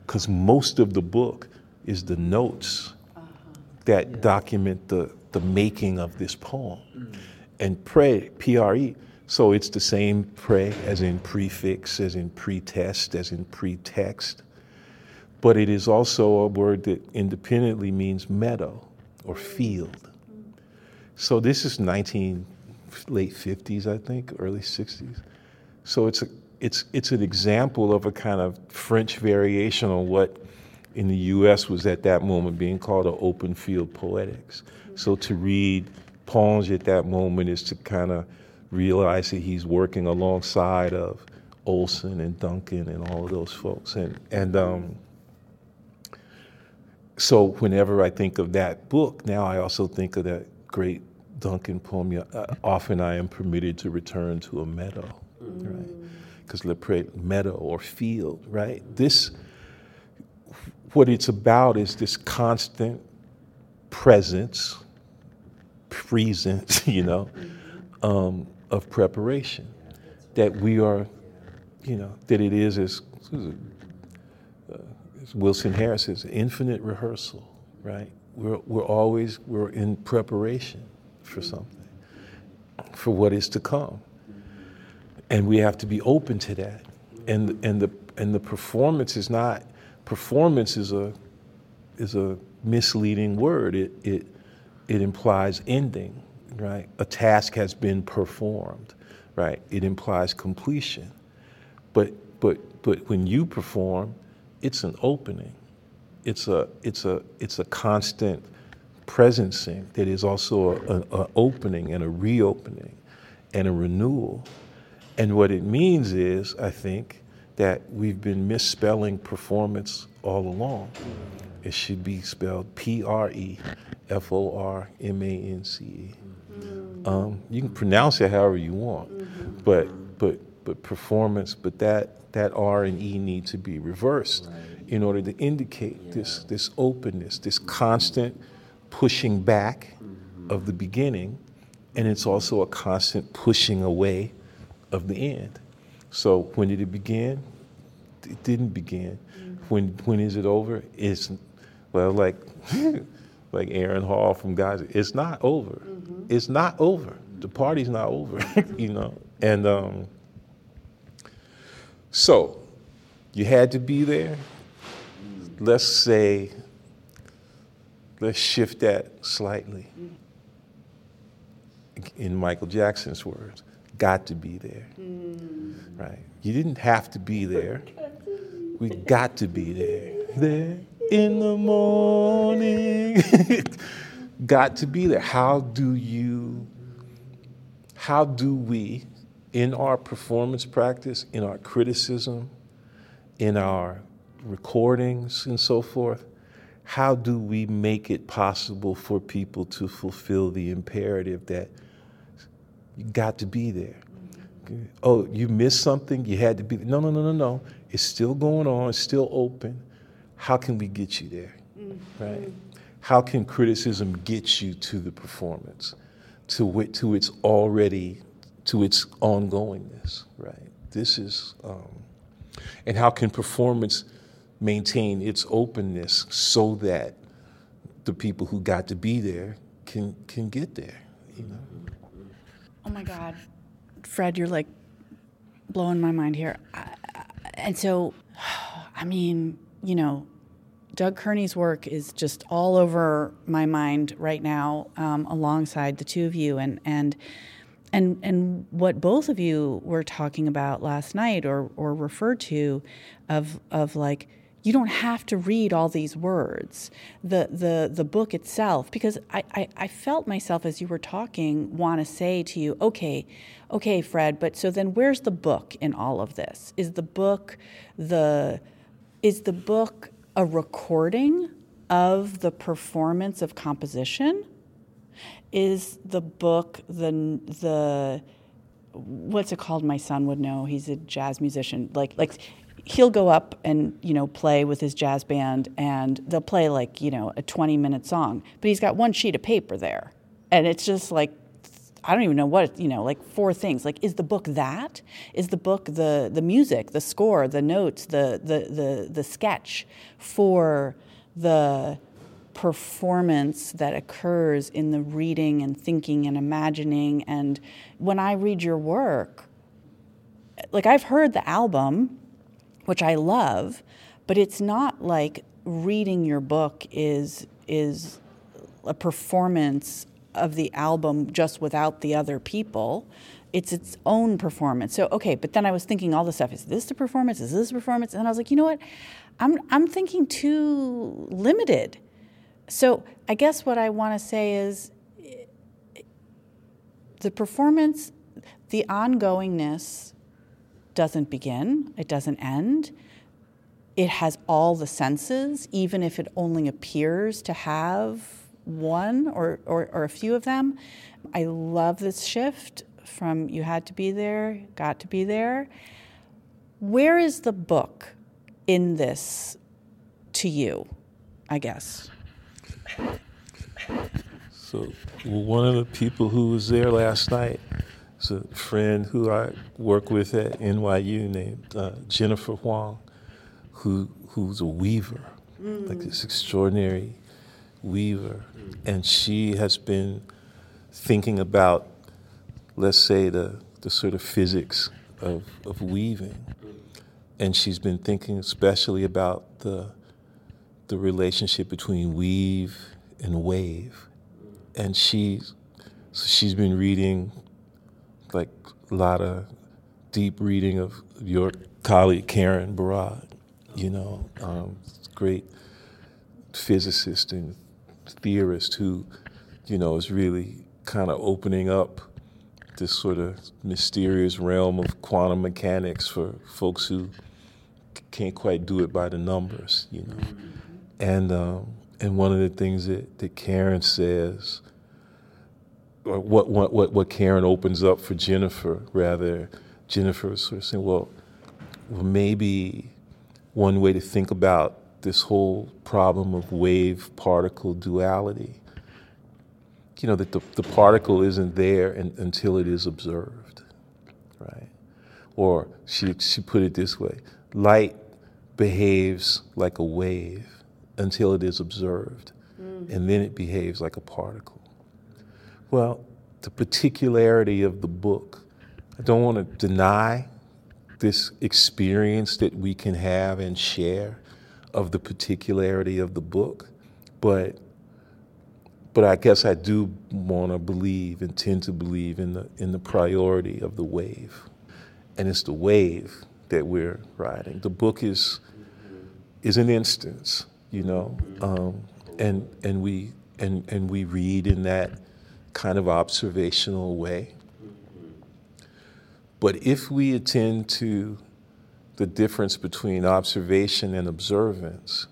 because most of the book is the notes uh-huh. that document the, the making of this poem. Mm. And pre, P-R-E, so it's the same pre as in prefix, as in pretest, as in pretext. but it is also a word that independently means meadow or field. So this is 19 late 50s, I think, early 60s. So it's a it's it's an example of a kind of French variation on what in the U.S. was at that moment being called an open field poetics. So to read Ponge at that moment is to kind of realize that he's working alongside of Olson and Duncan and all of those folks. And and um, so whenever I think of that book, now I also think of that great Duncan poem. Uh, often I am permitted to return to a meadow, mm. right? Because le meadow or field, right? This what it's about is this constant presence, presence, [laughs] you know, um, of preparation. That we are, you know, that it is, as, uh, as Wilson Harris says, infinite rehearsal, right? We're, we're always, we're in preparation for something, for what is to come. And we have to be open to that. And, and, the, and the performance is not performance is a is a misleading word. It it it implies ending, right? A task has been performed, right? It implies completion. But but but when you perform, it's an opening. It's a it's a it's a constant presencing that is also an opening and a reopening and a renewal. And what it means is, I think, that we've been misspelling performance all along. It should be spelled P R E F O R M A N C E. Um, you can pronounce it however you want, but but but performance, but that that R and E need to be reversed in order to indicate this this openness, this constant pushing back of the beginning, and it's also a constant pushing away of the end. So when did it begin? It didn't begin. Mm-hmm. When when is it over? It's well like [laughs] like Aaron Hall from Guys. It's not over. It's not over. The party's not over. [laughs] you know. And um, so you had to be there. Let's say let's shift that slightly. In Michael Jackson's words, got to be there. Mm. Right? You didn't have to be there. We got to be there. There in the morning. [laughs] got to be there. How do you, how do we, in our performance practice, in our criticism, in our recordings and so forth, how do we make it possible for people to fulfill the imperative that you got to be there? Oh, you missed something, you had to be there. No, no, no, no, no. It's still going on, it's still open. How can we get you there? Mm-hmm. Right? How can criticism get you to the performance, to, it, to its already, to its ongoingness, right? This is, um, and how can performance maintain its openness so that the people who got to be there can can get there, you know? Oh my God, Fred, you're like blowing my mind here and so, [sighs] I mean, you know, Doug Kearney's work is just all over my mind right now, um, alongside the two of you, and and and and what both of you were talking about last night, or or referred to, of of like you don't have to read all these words the the the book itself. Because I, I, I felt myself as you were talking want to say to you okay okay fred but so then where's the book in all of this? Is the book the is the book a recording of the performance of composition is the book the the what's it called? My son would know. He's a jazz musician. Like like he'll go up and you know play with his jazz band and they'll play like you know a 20 minute song but he's got one sheet of paper there. And it's just like i don't even know what you know like four things. Like is the book that? Is the book the the music the score the notes the the the, the sketch for the performance that occurs in the reading and thinking and imagining? And when i read your work like i've heard the album which I love, but it's not like reading your book is is a performance of the album just without the other people it's its own performance. So okay, but then I was thinking all the stuff. Is this the performance? Is this a performance? And I was like, you know what? I'm I'm thinking too limited. So I guess what I want to say is the performance, the ongoingness doesn't begin, it doesn't end. It has all the senses, even if it only appears to have one or, or, or a few of them. I love this shift from you had to be there, got to be there. Where is the book in this to you, I guess? So, one of the people who was there last night is a friend who I work with at NYU named uh, Jennifer Huang, who who's a weaver, mm. like this extraordinary weaver, and she has been thinking about let's say, the, the sort of physics of, of weaving. And she's been thinking especially about the, the relationship between weave and wave. And she, so she's been reading like a lot of deep reading of your colleague Karen Barad, you know, um, great physicist and theorist who, you know, is really kind of opening up this sort of mysterious realm of quantum mechanics for folks who can't quite do it by the numbers, you know. And um, and one of the things that, that Karen says, or what, what what Karen opens up for Jennifer, rather, Jennifer is sort of saying, well, well, maybe one way to think about this whole problem of wave particle duality you know, that the, the particle isn't there in, until it is observed, right? Or she, she put it this way light behaves like a wave until it is observed, mm. and then it behaves like a particle. Well, the particularity of the book, I don't want to deny this experience that we can have and share of the particularity of the book, but but I guess I do want to believe and tend to believe in the in the priority of the wave, and it's the wave that we're riding. The book is is an instance, you know, um, and and we and and we read in that kind of observational way. But if we attend to the difference between observation and observance,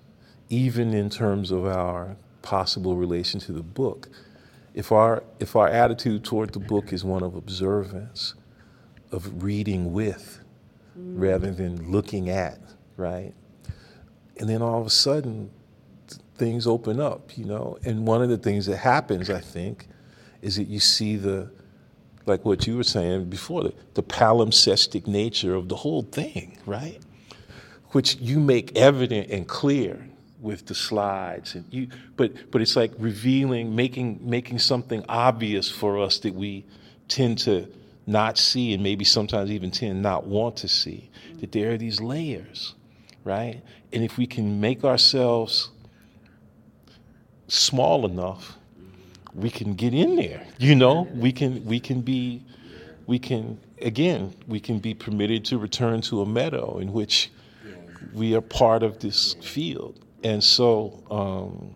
even in terms of our possible relation to the book. If our, if our attitude toward the book is one of observance, of reading with, mm. rather than looking at, right? And then all of a sudden, things open up, you know? And one of the things that happens, I think, is that you see the, like what you were saying before, the, palimpsestic nature of the whole thing, right? Which you make evident and clear with the slides and you but but it's like revealing making making something obvious for us that we tend to not see and maybe sometimes even tend not want to see that there are these layers right and if we can make ourselves small enough we can get in there you know we can we can be we can again we can be permitted to return to a meadow in which we are part of this field and so, um,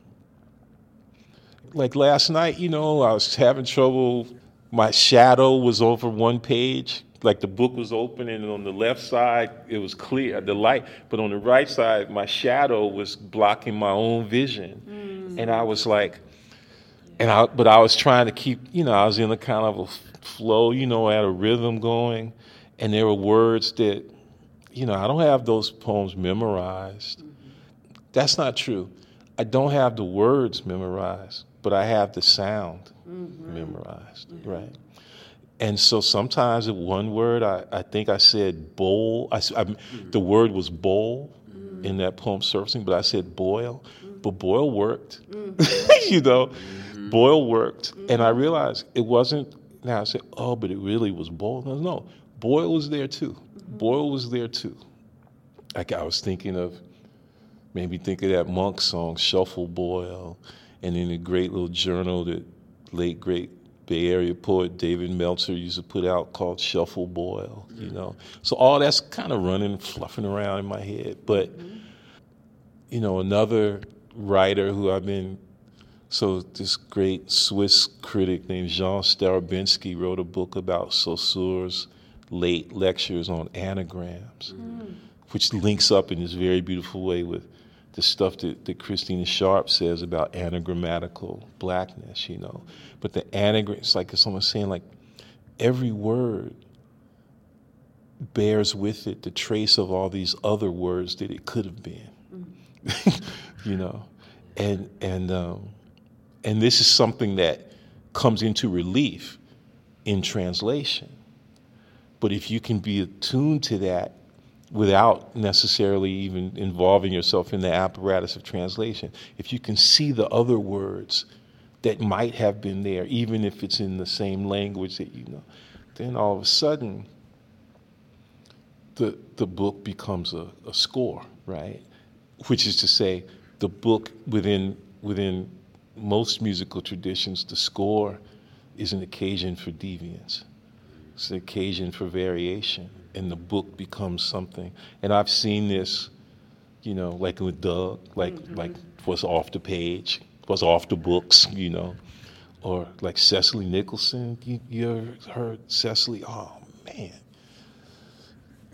like last night, you know, I was having trouble. My shadow was over one page, like the book was open, and on the left side it was clear, the light. But on the right side, my shadow was blocking my own vision, mm. and I was like, and I, but I was trying to keep, you know, I was in a kind of a flow, you know, I had a rhythm going, and there were words that, you know, I don't have those poems memorized. That's not true. I don't have the words memorized, but I have the sound mm-hmm. memorized, mm-hmm. right? And so sometimes at one word, I, I think I said bowl. I, I, mm-hmm. The word was bowl mm-hmm. in that poem surfacing, but I said boil. Mm-hmm. But boil worked, mm-hmm. [laughs] you know, Mm-hmm. boil worked. And I realized it wasn't, now I said, oh, but it really was boil. No, no, boil was there too. Mm-hmm. Boil was there too. Like I was thinking of Made me think of that monk song, Shuffle Boil, and in a great little journal that late great Bay Area poet David Meltzer used to put out called Shuffle Boil, you mm-hmm. know. So all that's kind of running, fluffing around in my head. But, you know, another writer who I've been, so this great Swiss critic named Jean Starobinski wrote a book about Saussure's late lectures on anagrams, mm. which links up in this very beautiful way with the stuff that, that Christina Sharpe says about anagrammatical blackness, you know. But the anagram, it's like someone saying, like, every word bears with it the trace of all these other words that it could have been, mm. [laughs] you know. And, and, um, and this is something that comes into relief in translation. But if you can be attuned to that without necessarily even involving yourself in the apparatus of translation. If you can see the other words that might have been there, even if it's in the same language that you know, then all of a sudden the, the book becomes a, a score, right? Which is to say, the book within, within most musical traditions, the score is an occasion for deviance. It's an occasion for variation and the book becomes something. And I've seen this, you know, like with Doug, like mm-hmm. like what's off the page, was off the books, you know, or like Cecily Nicholson. You, you ever heard Cecily? Oh man,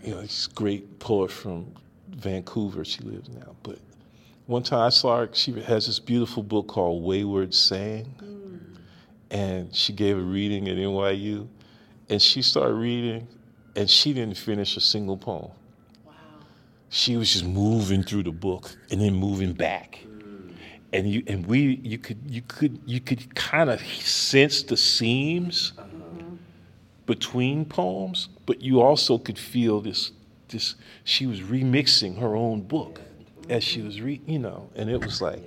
you know, she's great poet from Vancouver. She lives now, but one time I saw her. She has this beautiful book called Wayside Sang, mm. and she gave a reading at NYU, and she started reading and she didn't finish a single poem. Wow. She was just moving through the book and then moving back. And you and we you could you could you could kind of sense the seams uh-huh. between poems, but you also could feel this this she was remixing her own book as she was reading, you know, and it was like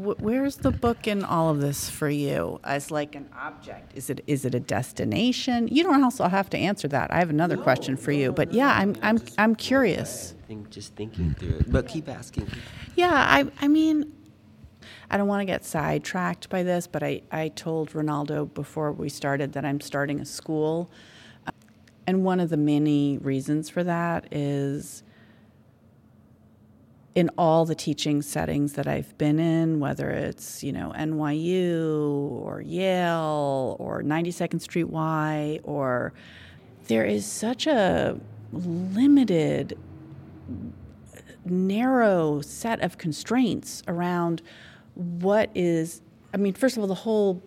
where's the book in all of this for you as like an object? Is it is it a destination? You don't also have to answer that. I have another no, question for no, you, but no, yeah, I'm I'm I'm curious. I think just thinking through it, but keep asking. Yeah, I I mean, I don't want to get sidetracked by this, but I I told Ronaldo before we started that I'm starting a school, and one of the many reasons for that is in all the teaching settings that I've been in, whether it's, you know, NYU or Yale or 92nd Street Y or there is such a limited narrow set of constraints around what is I mean, first of all, the whole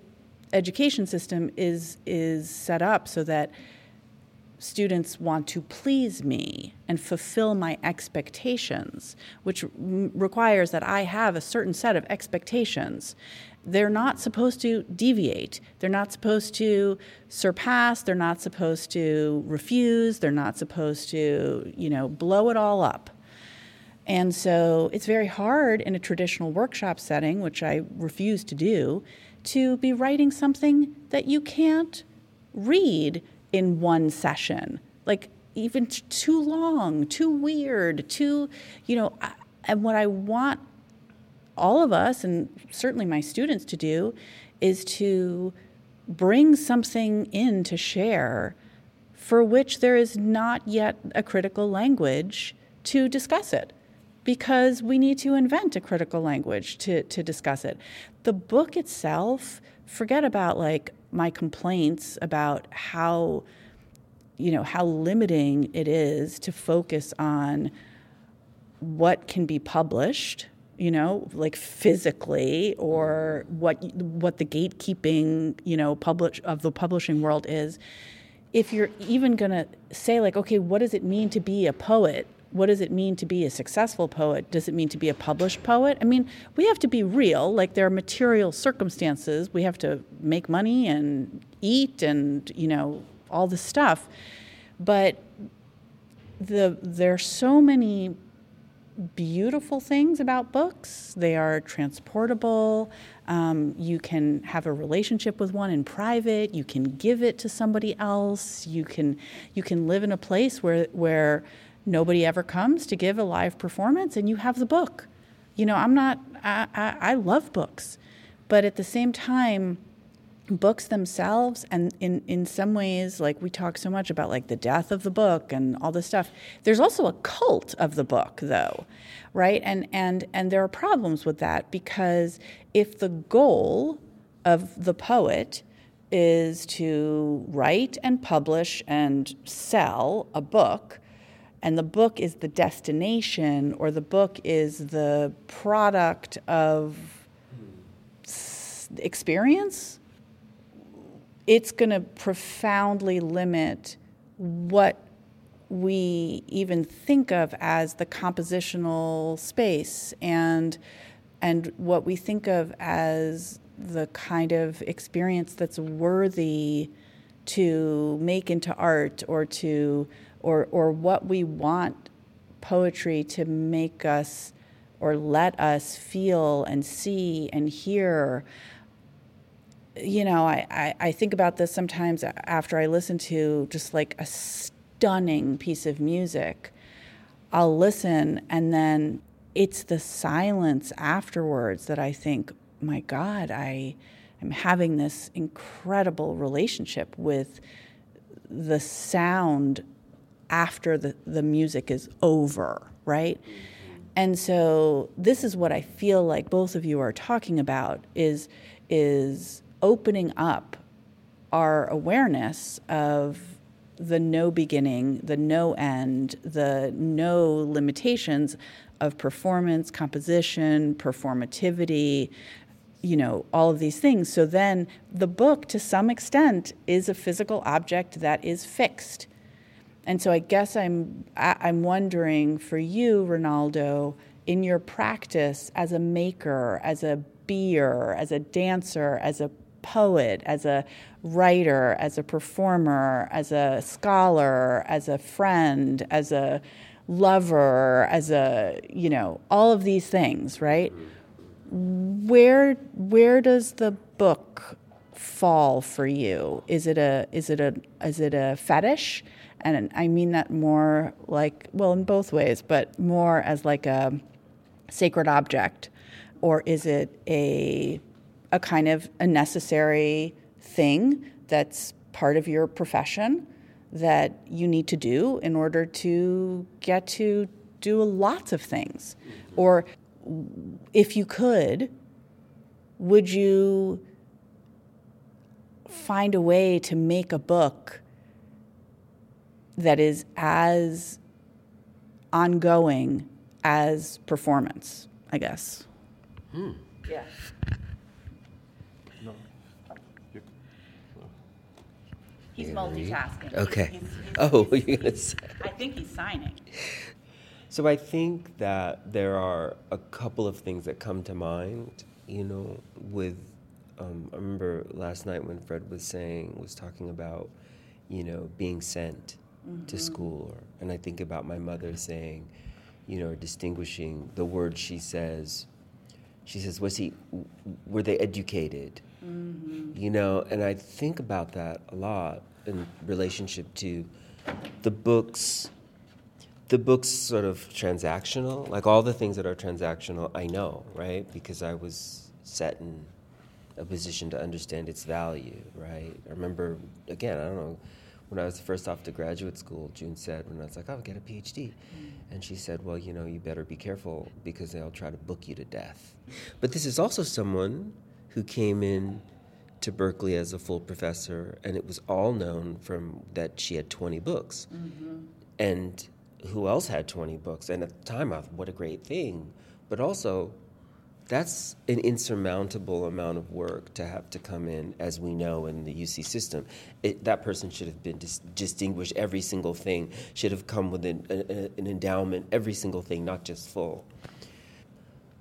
education system is is set up so that students want to please me and fulfill my expectations, which requires that I have a certain set of expectations. They're not supposed to deviate. They're not supposed to surpass. They're not supposed to refuse. They're not supposed to, you know, blow it all up. And so it's very hard in a traditional workshop setting, which I refuse to do, to be writing something that you can't read in one session. Like even t- too long, too weird, too, you know, I, and what I want all of us and certainly my students to do is to bring something in to share for which there is not yet a critical language to discuss it because we need to invent a critical language to, to discuss it. The book itself, forget about like my complaints about how you know how limiting it is to focus on what can be published you know like physically or what what the gatekeeping you know publish of the publishing world is. If you're even going to say like okay what does it mean to be a poet what does it mean to be a successful poet? Does it mean to be a published poet? I mean, we have to be real. Like there are material circumstances. We have to make money and eat and, you know, all this stuff. But the there are so many beautiful things about books. They are transportable. Um, you can have a relationship with one in private. You can give it to somebody else. You can you can live in a place where where nobody ever comes to give a live performance and you have the book. You know, I'm not, I, I, I love books, but at the same time, books themselves and in, in some ways like we talk so much about like the death of the book and all this stuff there's also a cult of the book though right and and and there are problems with that because if the goal of the poet is to write and publish and sell a book and the book is the destination or the book is the product of experience? It's going to profoundly limit what we even think of as the compositional space and and what we think of as the kind of experience that's worthy to make into art or to or or what we want poetry to make us or let us feel and see and hear you know, I, I, I, think about this sometimes after I listen to just like a stunning piece of music. I'll listen and then it's the silence afterwards that I think, my God, I am having this incredible relationship with the sound after the, the music is over, right? And so this is what I feel like both of you are talking about is is opening up our awareness of the no beginning, the no end, the no limitations of performance, composition, performativity, you know, all of these things. So then the book, to some extent, is a physical object that is fixed. And so I guess I'm I'm wondering for you, Ronaldo, in your practice as a maker, as a beer, as a dancer, as a poet, as a writer, as a performer, as a scholar, as a friend, as a lover, as a, you know, all of these things, right? Where where does the book fall for you? Is it a is it a is it a fetish? And I mean that more like well in both ways, but more as like a sacred object or is it a a kind of a necessary thing that's part of your profession that you need to do in order to get to do lots of things? Or if you could, would you find a way to make a book that is as ongoing as performance, I guess? Hmm. Yeah. No. He's multitasking. Okay. He's, he's, oh, [laughs] he's, you're gonna say. I think he's signing. So I think that there are a couple of things that come to mind. You know, with um, I remember last night when Fred was saying was talking about, you know, being sent mm-hmm. to school, or, and I think about my mother saying, you know, distinguishing the word she says. She says, "Was he? Were they educated?" Mm-hmm. You know, and I think about that a lot in relationship to the books. The book's sort of transactional, like all the things that are transactional, I know, right? Because I was set in a position to understand its value, right? I remember, again, I don't know, when I was first off to graduate school, June said, when I was like, oh, I'll get a PhD. And she said, well, you know, you better be careful because they'll try to book you to death. But this is also someone who came in to Berkeley as a full professor, and it was all known from that she had 20 books. Mm-hmm. And who else had 20 books? And at the time, I thought, what a great thing. But also, that's an insurmountable amount of work to have to come in, as we know in the UC system. It, that person should have been dis- distinguished, every single thing, should have come with an, a, an endowment, every single thing, not just full.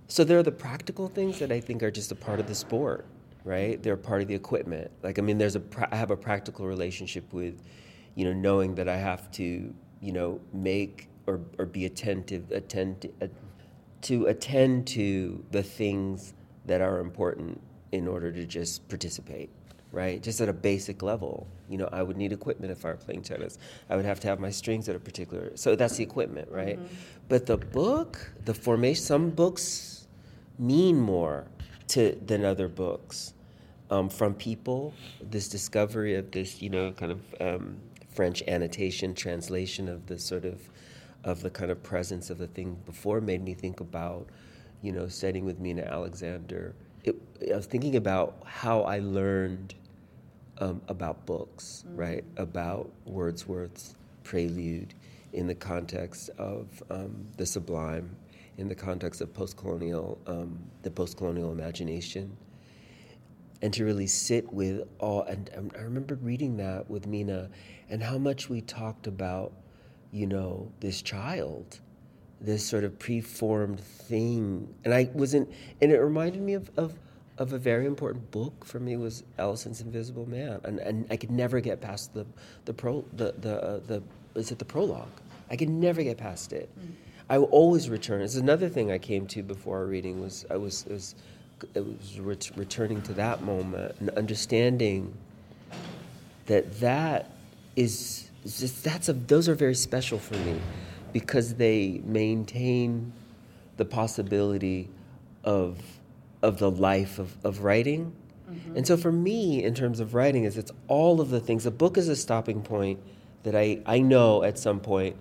So there are the practical things that I think are just a part of the sport, right? They're a part of the equipment. Like I mean, there's a I have a practical relationship with, you know, knowing that I have to, you know, make or or be attentive, to, uh, to attend to the things that are important in order to just participate. right? Just at a basic level. You know, I would need equipment if I were playing tennis. I would have to have my strings at a particular. So that's the equipment, right? Mm-hmm. But the book, the formation, some books mean more to than other books. Um, from people, this discovery of this, you know, kind of um, French annotation, translation of the sort of of the kind of presence of the thing before made me think about, you know, studying with Meena Alexander. It, I was thinking about how I learned um, about books, mm-hmm. right? About Wordsworth's Prelude in the context of um, the sublime, in the context of post-colonial, um, the post-colonial imagination, and to really sit with all. And, and I remember reading that with Meena, and how much we talked about, you know, this child this sort of preformed thing. And I wasn't, and it reminded me of, of of a very important book for me was Ellison's Invisible Man, and, and I could never get past the the pro the the uh, the is it the prologue? I could never get past it. Mm. I will always return. It's another thing I came to before our reading was I was it was it was ret- returning to that moment and understanding that that is just that's a those are very special for me because they maintain the possibility of of the life of, of writing. Mm-hmm. And so for me, in terms of writing, is it's all of the things. A book is a stopping point that I, I know at some point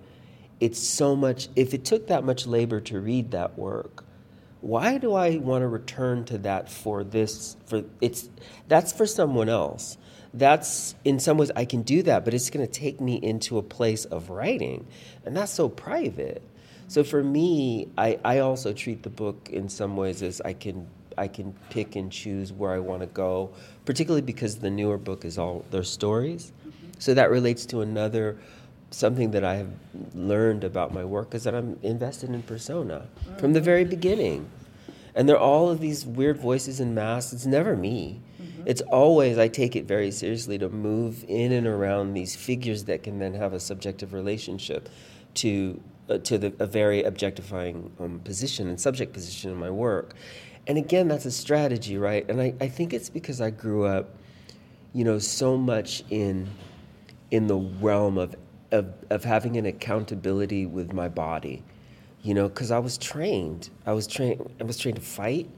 it's so much if it took that much labor to read that work, why do I want to return to that for this for it's that's for someone else. That's in some ways I can do that, but it's going to take me into a place of writing, and that's so private. So for me, I, I also treat the book in some ways as I can I can pick and choose where I want to go, particularly because the newer book is all their stories. So that relates to another something that I have learned about my work is that I'm invested in persona from the very beginning. And there are all of these weird voices and masks. It's never me. Mm-hmm. It's always, I take it very seriously to move in and around these figures that can then have a subjective relationship to, uh, to the, a very objectifying um, position and subject position in my work. And again, that's a strategy, right? And I, I think it's because I grew up, you know, so much in in the realm of of, of having an accountability with my body, you know, because I was trained. I was trained. I was trained to fight.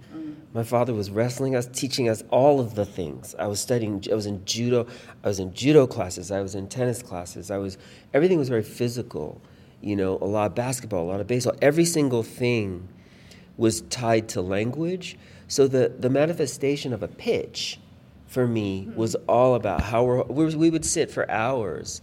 My father was wrestling us, teaching us all of the things. I was studying. I was in judo. I was in judo classes. I was in tennis classes. I was. Everything was very physical. You know, a lot of basketball, a lot of baseball. Every single thing was tied to language. So the, the manifestation of a pitch for me hmm. was all about how we would sit for hours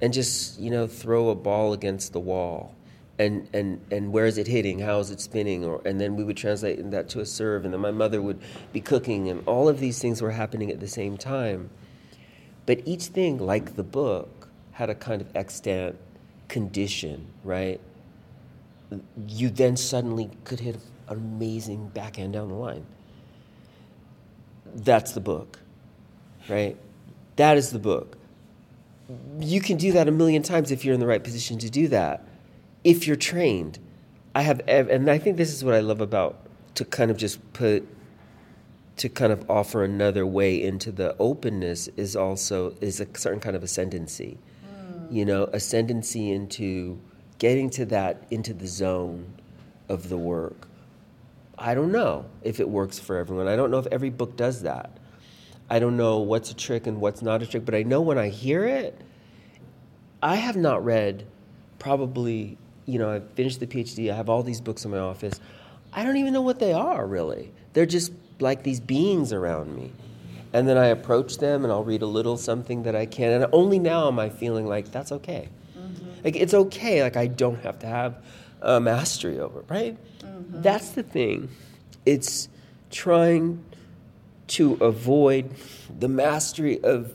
and just, you know, throw a ball against the wall. And, and, and where is it hitting? How is it spinning? Or, and then we would translate that to a serve. And then my mother would be cooking. And all of these things were happening at the same time. But each thing, like the book, had a kind of extant condition, right? you then suddenly could hit an amazing backhand down the line. That's the book, right? That is the book. You can do that a million times if you're in the right position to do that. If you're trained, I have, and I think this is what I love about to kind of just put, to kind of offer another way into the openness is also is a certain kind of ascendancy, mm. you know, ascendancy into getting to that into the zone of the work. I don't know if it works for everyone. I don't know if every book does that. I don't know what's a trick and what's not a trick, but I know when I hear it, I have not read probably, you know, I've finished the PhD, I have all these books in my office. I don't even know what they are really. They're just like these beings around me. And then I approach them and I'll read a little something that I can. And only now am I feeling like that's okay. Like it's okay. Like I don't have to have a mastery over, right? Mm-hmm. That's the thing. It's trying to avoid the mastery of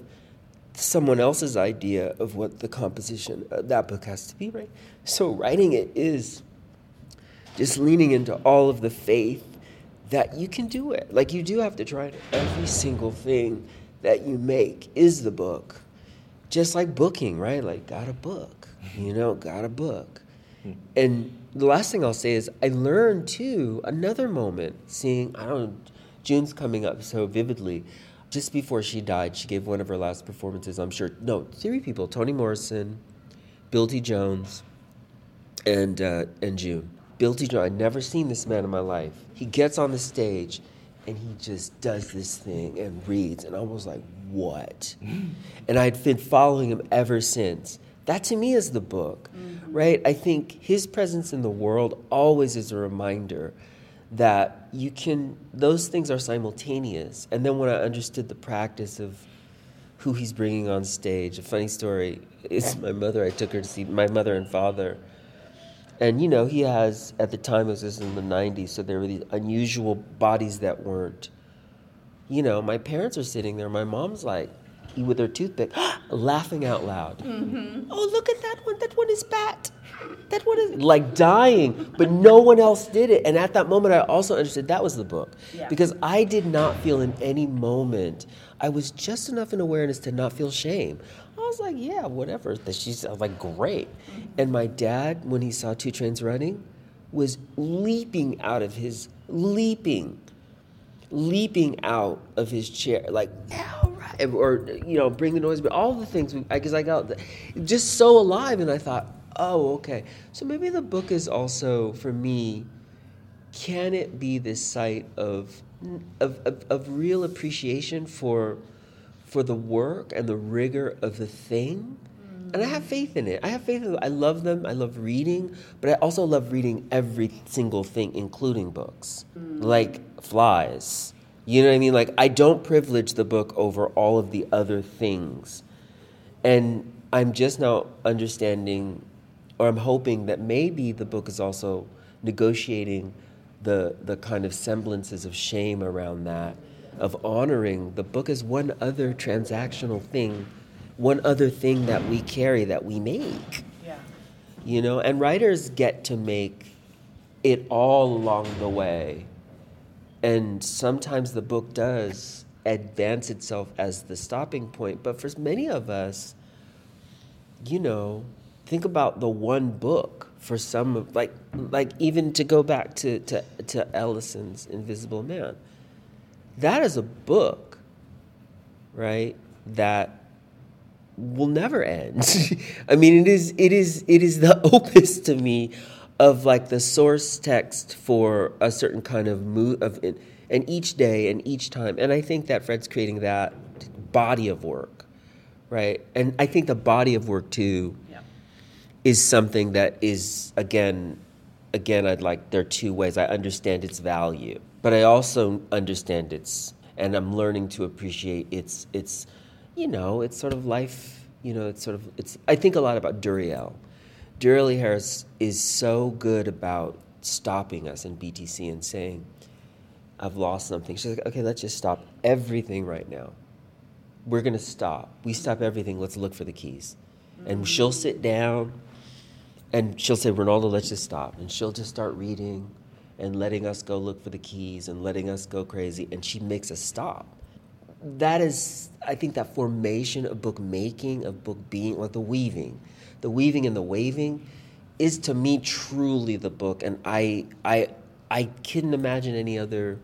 someone else's idea of what the composition of that book has to be, right? So writing it is just leaning into all of the faith that you can do it. Like you do have to try it. Every single thing that you make is the book. Just like booking, right? Like got a book you know, got a book. Hmm. And the last thing I'll say is I learned too another moment seeing I don't know June's coming up so vividly. Just before she died, she gave one of her last performances. I'm sure no three people: Toni Morrison, Bill T. Jones, and uh, and June. Bill T. Jones. I'd never seen this man in my life. He gets on the stage, and he just does this thing and reads, and I was like, "What?" [gasps] and I'd been following him ever since. That to me is the book, mm-hmm. right? I think his presence in the world always is a reminder that you can those things are simultaneous. And then when i understood the practice of who he's bringing on stage a funny story is my mother i took her to see my mother and father. And you know he has at the time it was this in the 90s so there were these unusual bodies that weren't you know my parents are sitting there my mom's like with her toothpick [gasps] laughing out loud. Mm-hmm. oh look at that one that one is pat that one is like dying, but no one else did it. And at that moment, I also understood that was the book yeah. because I did not feel in any moment. I was just enough in awareness to not feel shame. I was like, yeah, whatever. that She's like, great. And my dad, when he saw two trains running, was leaping out of his leaping, leaping out of his chair, like, all right, or you know, bring the noise, but all the things because I got just so alive, and I thought oh, okay. So maybe the book is also, for me, can it be this site of, of, of, of real appreciation for, for the work and the rigor of the thing? and I have faith in it. I have faith in. I love them. I love reading, but I also love reading every single thing, including books, mm. like flies. You know what I mean? Like I don't privilege the book over all of the other things, and I'm just now understanding or I'm hoping that maybe the book is also negotiating the the kind of semblances of shame around that, of honoring the book as one other transactional thing, one other thing that we carry that we make. Yeah. You know, and writers get to make it all along the way. And sometimes the book does advance itself as the stopping point, but for many of us, you know, think about the one book for some of like like even to go back to, to, to Ellison's Invisible Man. That is a book, right? That will never end. [laughs] I mean it is it is it is the [laughs] opus to me of like the source text for a certain kind of mood of and each day and each time. And I think that Fred's creating that body of work, right? And I think the body of work too is something that is again again I'd like there are two ways. I understand its value but I also understand its and I'm learning to appreciate its its you know it's sort of life you know it's sort of it's I think a lot about Duriel. Duriel Harris is so good about stopping us in BTC and saying I've lost something. She's like okay let's just stop everything right now. We're to stop. We stop everything. Let's look for the keys. And she'll sit down and she'll say, Ronaldo, let's just stop. And she'll just start reading and letting us go look for the keys and letting us go crazy. And she makes us stop. That is, I think, that formation of book making, of book being, like the weaving, the weaving and the waving, is to me truly the book. And I, I, I couldn't imagine any other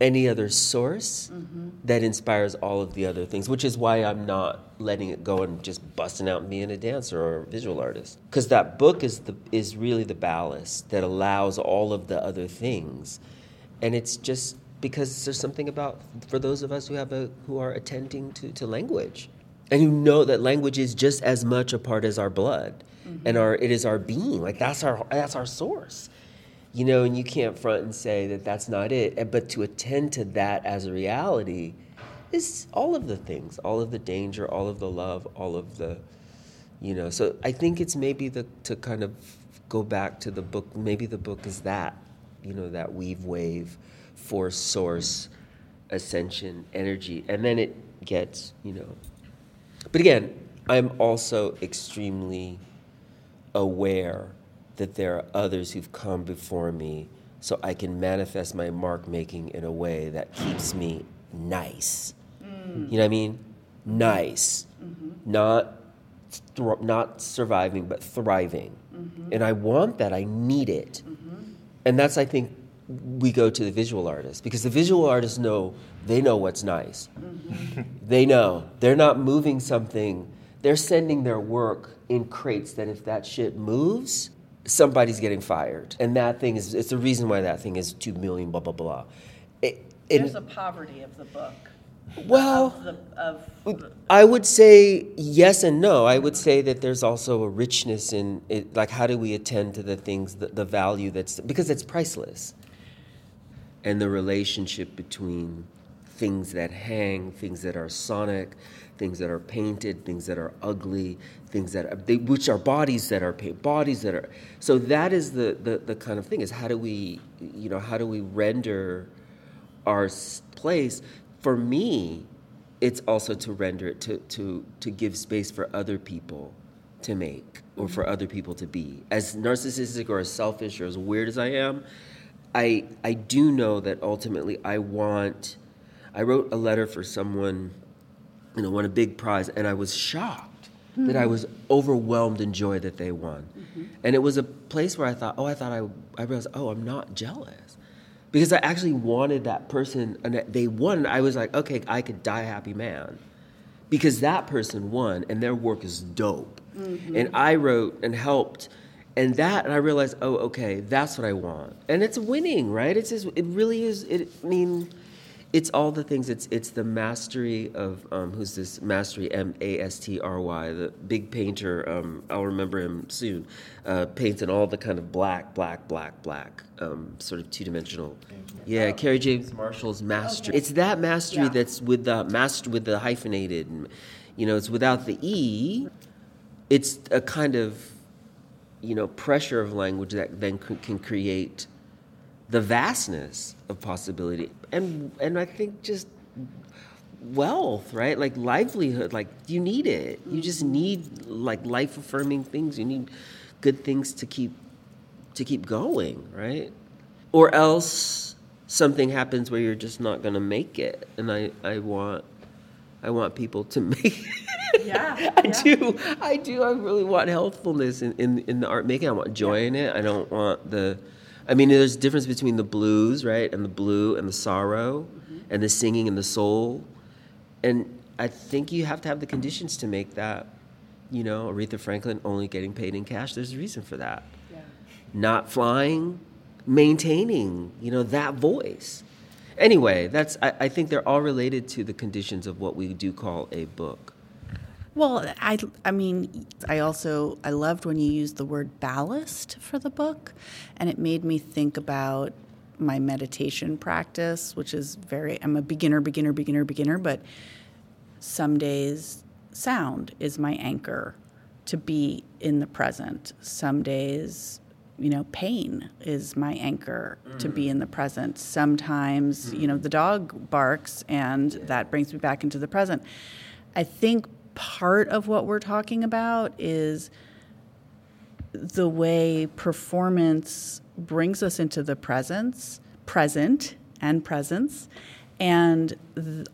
any other source mm-hmm. that inspires all of the other things, which is why I'm not letting it go and just busting out and being a dancer or a visual artist. Because that book is the is really the ballast that allows all of the other things, and it's just because there's something about for those of us who have a who are attending to, to language, and who know that language is just as much a part as our blood, mm-hmm. and our it is our being. Like that's our that's our source you know, and you can't front and say that that's not it. Eh, but to attend to that as a reality is all of the things, all of the danger, all of the love, all of the, you know. So I think it's maybe the to kind of go back to the book. Maybe the book is that, you know, that weave wave, force, source, ascension, energy, and then it gets, you know. But again, I'm also extremely aware that there are others who've come before me so I can manifest my mark making in a way that keeps me nice. Mm. You know what I mean? Nice. Mm-hmm. Not th- not surviving but thriving. Mm-hmm. And I want that. I need it. Mm-hmm. And that's I think we go to the visual artist because the visual artists know they know what's nice. They know. They're not moving something. They're sending their work in crates that if that shit moves, somebody's getting fired. And that thing is, it's the reason why that thing is 2 million, blah, blah, blah. It, it, There's a poverty of the book. well, Of the, of I would say yes and no. I would say that there's also a richness in it. Like, how do we attend to the things, the, the value that's, because it's priceless. And the relationship between things that hang, things that are sonic, things that are painted, things that are ugly, things that are, they, which are bodies that are painted, bodies that are. So that is the, the, the kind of thing is how do we, you know, how do we render our place? For me, it's also to render it to, to, to give space for other people to make or for other people to be. As narcissistic or as selfish or as weird as I am, I, I do know that ultimately I want. I wrote a letter for someone, you know, won a big prize, and I was shocked that I hmm. was overwhelmed in joy that they won. Mm-hmm. And it was a place where I thought, oh, I thought I, I realized, oh, I'm not jealous. Because I actually wanted that person, and they won. I was like, okay, I could die a happy man because that person won and their work is dope. Mm-hmm. And I wrote and helped, and that, and I realized, oh, okay, that's what I want. And it's winning, right? It's just, it really is. It, I mean, it's all the things. It's it's the mastery of um, who's this mastery M A S T R Y, the big painter. Um, I'll remember him soon. Uh, paints in all the kind of black, black, black, black, um, sort of two dimensional. Yeah, Kerry James Marshall's mastery. It's that mastery that's with the master with the hyphenated. and, You know, it's without the e. It's a kind of you know pressure of language that then c- can create the vastness of possibility and and I think just wealth, right? Like livelihood, like you need it. You mm-hmm. just need like life affirming things. You need good things to keep to keep going, right? Or else something happens where you're just not going to make it. And I I want I want people to [laughs] make it. Yeah, I do. I do. I really want healthfulness in, in, in the art making. I want joy in it. I don't want the. I mean, there's a difference between the blues, right, and the blue and the sorrow, mm-hmm. and the singing and the soul, and I think you have to have the conditions to make that. You know, Aretha Franklin only getting paid in cash. There's a reason for that. Not flying, maintaining. You know that voice. Anyway, that's. I, I think they're all related to the conditions of what we do call a book. Well, I, I mean, I also I loved when you used the word ballast for the book, and it made me think about my meditation practice, which is very. I'm a beginner, beginner, beginner, beginner, but some days sound is my anchor to be in the present. Some days, you know, pain is my anchor to be in the mm. present. Sometimes, you know, mm. the dog barks and that brings me back into the present. I think part of what we're talking about is the way performance brings us into the presence, present and presence, and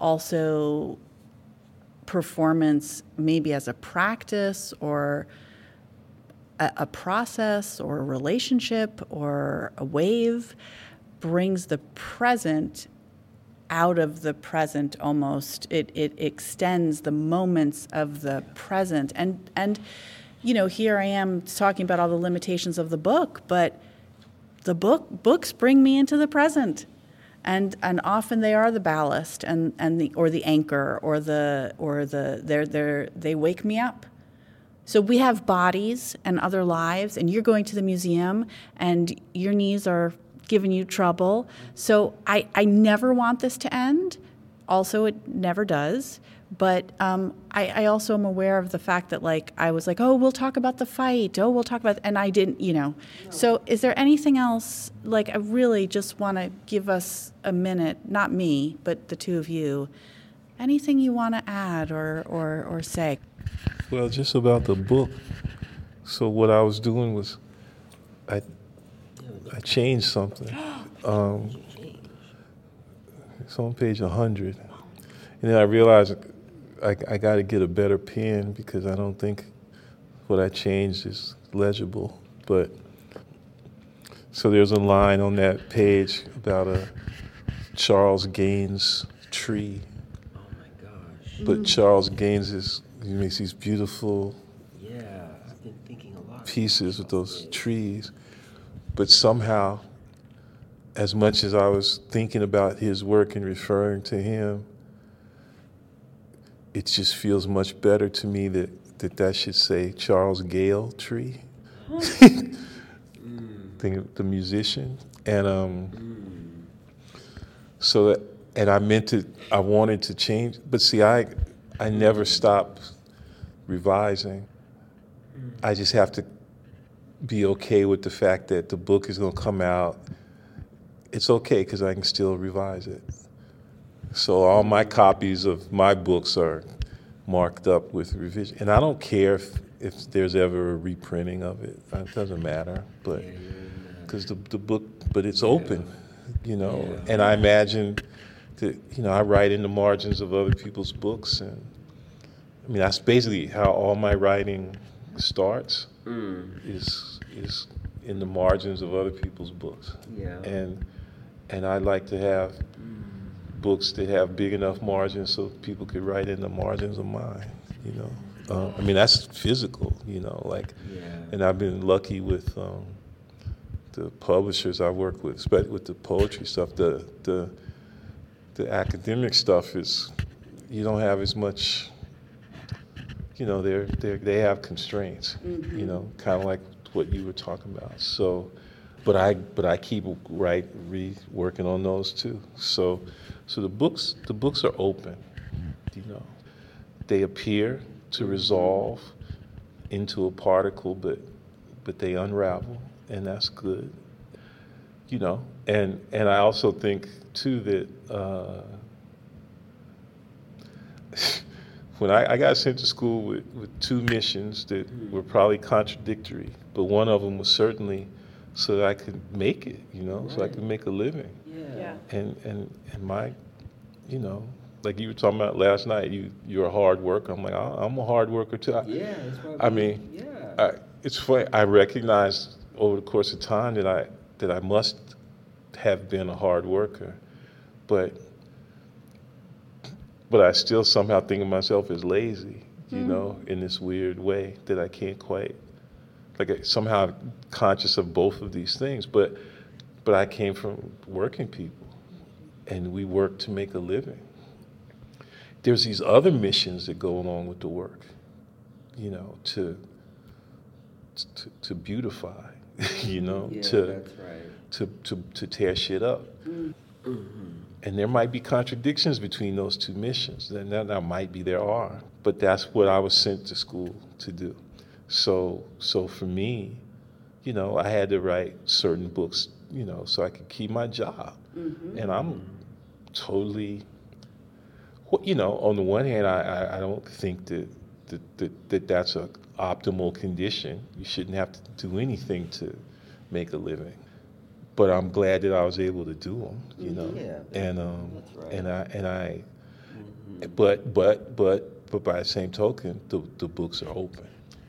also performance maybe as a practice or a, a process or a relationship or a wave brings the present out of the present almost. It, it extends the moments of the present. And and you know here i am talking about all the limitations of the book but the book books bring me into the present. And and often they are the ballast and and the or the anchor or the or the they're they're they wake me up. So we have bodies and other lives, and you're going to the museum, and your knees are giving you trouble. So I, I never want this to end. Also, it never does. But um, I, I also am aware of the fact that, like, I was like, oh, we'll talk about the fight. Oh, we'll talk about, and I didn't, you know. So, is there anything else? Like, I really just want to give us a minute, not me, but the two of you. Anything you want to add or, or, or say? Well, just about the book. So what I was doing was, I, I changed something. [gasps] Um, it's on page 100, and then I realized I, I got to get a better pen because I don't think what I changed is legible. But so there's a line on that page about a Charles Gaines tree. Oh my gosh. But Charles Gaines is he makes these beautiful Yeah, I've been thinking a lot. pieces with those trees. But somehow, as much as I was thinking about his work and referring to him, it just feels much better to me that that, that should say Charles Gayle Tree. [laughs] Think of the musician. And um, so that, and I meant to, I wanted to change, but see, I, I never stop revising. I just have to be okay with the fact that the book is going to come out. It's okay because I can still revise it. So all my copies of my books are marked up with revision, and I don't care if, if there's ever a reprinting of it. It doesn't matter, but because the the book, but it's open, you know. And I imagine that you know I write in the margins of other people's books, and I mean that's basically how all my writing starts is is in the margins of other people's books. Yeah. And and I like to have books that have big enough margins so people could write in the margins of mine. You know, uh, I mean that's physical. You know, like, Yeah. and I've been lucky with um, the publishers I work with, especially with the poetry stuff. The the the academic stuff is you don't have as much. You know, they're, they're they have constraints. You know, kind of like what you were talking about. So, but I but I keep right re working on those too. So, so the books the books are open. You know, they appear to resolve into a particle, but but they unravel, and that's good. You know, and and I also think too that. Uh, [laughs] when I, I got sent to school with, with two missions that were probably contradictory, but one of them was certainly so that I could make it, you know, so I could make a living. Yeah. And and and my, you know, like you were talking about last night, you you're a hard worker. I'm like "I- I'm a hard worker too. I, Yeah, that's what I mean, yeah. I, it's funny. I recognized over the course of time that I that I must have been a hard worker, but but I still somehow think of myself as lazy, you mm-hmm. know, in this weird way that I can't quite like I- somehow I'm conscious of both of these things. But but I came from working people, and we work to make a living. There's these other missions that go along with the work, you know, to to, to beautify, [laughs] you know, yeah, to right. to, to, to tear shit up. Mm-hmm. And there might be contradictions between those two missions. There, there might be, there are. But that's what I was sent to school to do. So, so for me, you know, I had to write certain books, you know, so I could keep my job. Mm-hmm. And I'm totally, you know, on the one hand, I, I, I don't think that, that, that, that that's a optimal condition. You shouldn't have to do anything to make a living. But I'm glad that I was able to do them, you know. Yeah, and um, that's right. and I and I, but but but but by the same token, the the books are open.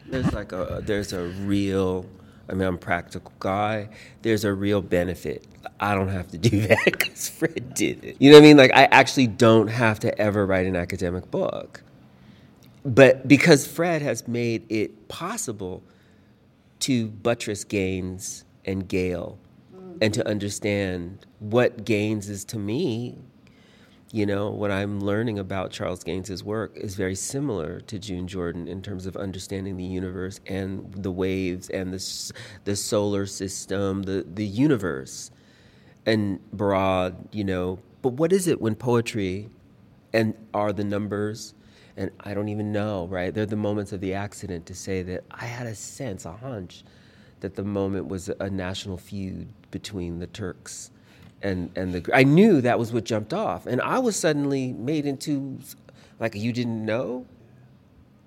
There's like a there's a real. I mean, I'm a practical guy. There's a real benefit. I don't have to do [laughs] that because Fred did it. You know what I mean? Like, I actually don't have to ever write an academic book. But because Fred has made it possible to buttress Gaines and Gayle and to understand what Gaines is to me, you know, what I'm learning about Charles Gaines's work is very similar to June Jordan in terms of understanding the universe and the waves and the the solar system, the the universe, and broad, you know. But what is it when poetry, and are the numbers, and I don't even know, right? They're the moments of the accident to say that I had a sense, a hunch, that the moment was a national feud between the Turks and and the I knew that was what jumped off, and I was suddenly made into like you didn't know,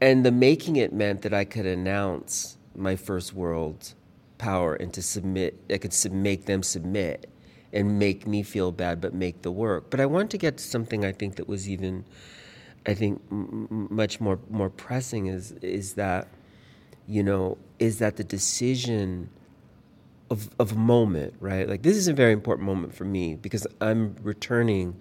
and the making it meant that I could announce my first world power and to submit. I could sub- make them submit and make me feel bad, but make the work. But I want to get to something I think that was even, I think, m- much more more pressing is is that, you know, is that the decision of, of a moment, right? Like this is a very important moment for me because I'm returning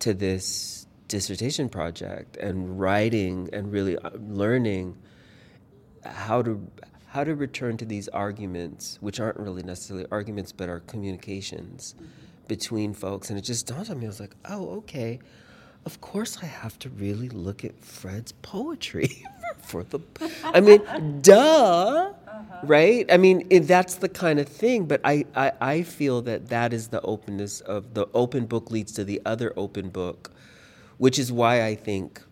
to this dissertation project and writing and really uh, learning how to how to return to these arguments, which aren't really necessarily arguments, but are communications between folks. And it just dawned on me. I was like, oh, okay. Of course, I have to really look at Fred's poetry [laughs] for the. [laughs] I mean, duh, right? I mean, it, that's the kind of thing. But I, I, I feel that that is the openness of the open book leads to the other open book, which is why I think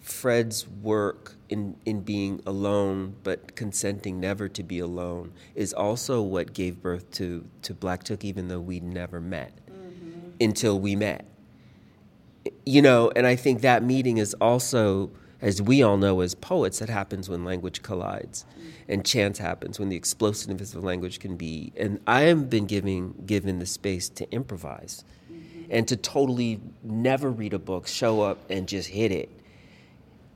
Fred's work in, in being alone but consenting never to be alone is also what gave birth to, to Black Took, even though we never met mm-hmm. until we met. You know, and I think that meeting is also, as we all know as poets, that happens when language collides and chance happens, when the explosiveness of language can be. And I have been giving, given the space to improvise mm-hmm. and to totally never read a book, show up and just hit it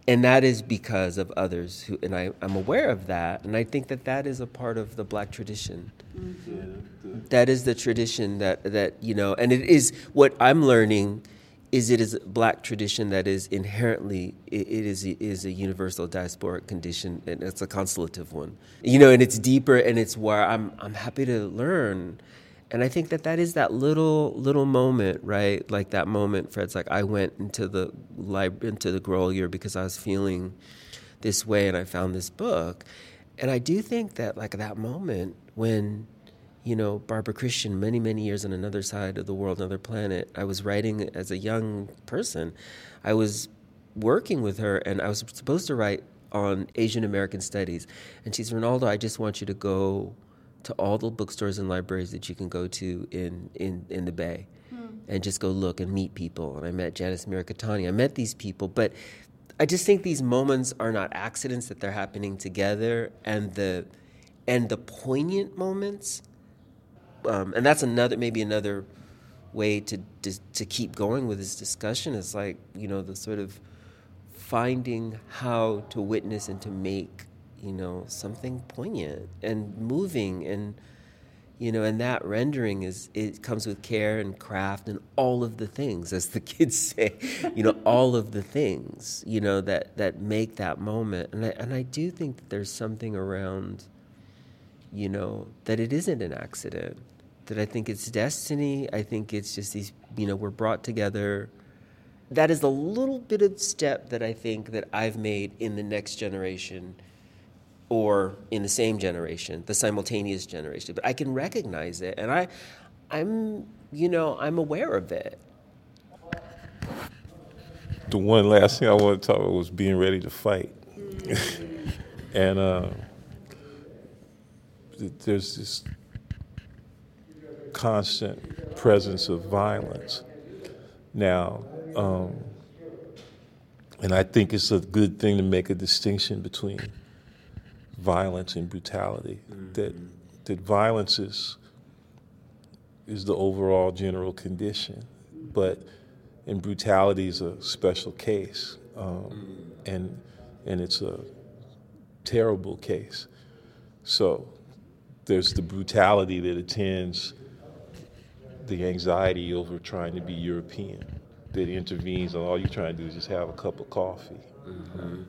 and that is because of others who and I, i'm aware of that and i think that that is a part of the black tradition mm-hmm. that is the tradition that that you know and it is what i'm learning is it is a black tradition that is inherently it, it is is a universal diasporic condition and it's a constellative one. You know and it's deeper and it's where i'm i'm happy to learn. And I think that that is that little little moment, right? Like that moment, Fred's like, I went into the lib- into the Grolier because I was feeling this way, and I found this book, and I do think that like that moment when, you know, Barbara Christian, many many years on another side of the world, another planet, I was writing as a young person, I was working with her, and I was supposed to write on Asian American studies, and she's Ronaldo, I just want you to go to all the bookstores and libraries that you can go to in, in, in the Bay hmm. and just go look and meet people. And I met Janice Mirikitani. I met these people, but I just think these moments are not accidents that they're happening together and the and the poignant moments um, and that's another maybe another way to, to to keep going with this discussion is like you know the sort of finding how to witness and to make you know something poignant and moving and you know and that rendering is it comes with care and craft and all of the things as the [laughs] kids say you know all of the things you know that that make that moment. And I, and I do think that there's something around you know that it isn't an accident that I think it's destiny I think it's just these you know we're brought together that is a little bit of step that I think that I've made in the next generation or in the same generation, the simultaneous generation. But I can recognize it, and I, I'm, you know, I'm aware of it. The one last thing I want to talk about was being ready to fight, [laughs] and uh, there's this constant presence of violence now. Um, and I think it's a good thing to make a distinction between violence and brutality. Mm-hmm. That that violence is is the overall general condition, but and brutality is a special case, um, mm-hmm. and and it's a terrible case. So there's the brutality that attends the anxiety over trying to be European that intervenes, and all you're trying to do is just have a cup of coffee. Mm-hmm.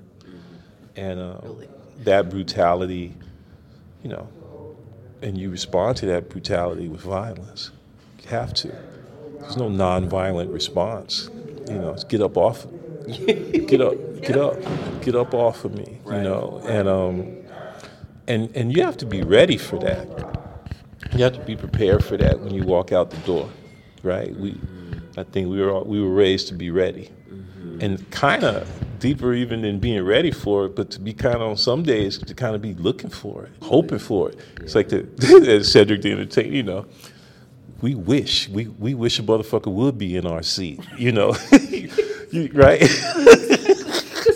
And um, really? that brutality, you know, and you respond to that brutality with violence. You have to. There's no nonviolent response. You know, get up off, get up, get up, get up off of me. Right. You know, and um, and and you have to be ready for that. You have to be prepared for that when you walk out the door, right? We, I think we were we were raised to be ready, mm-hmm. and kind of deeper even than being ready for it, but to be kind of on some days to kind of be looking for it, hoping for it. It's like the [laughs] Cedric the Entertainer, you know. We wish we we wish a motherfucker would be in our seat, you know, [laughs] you, right? [laughs]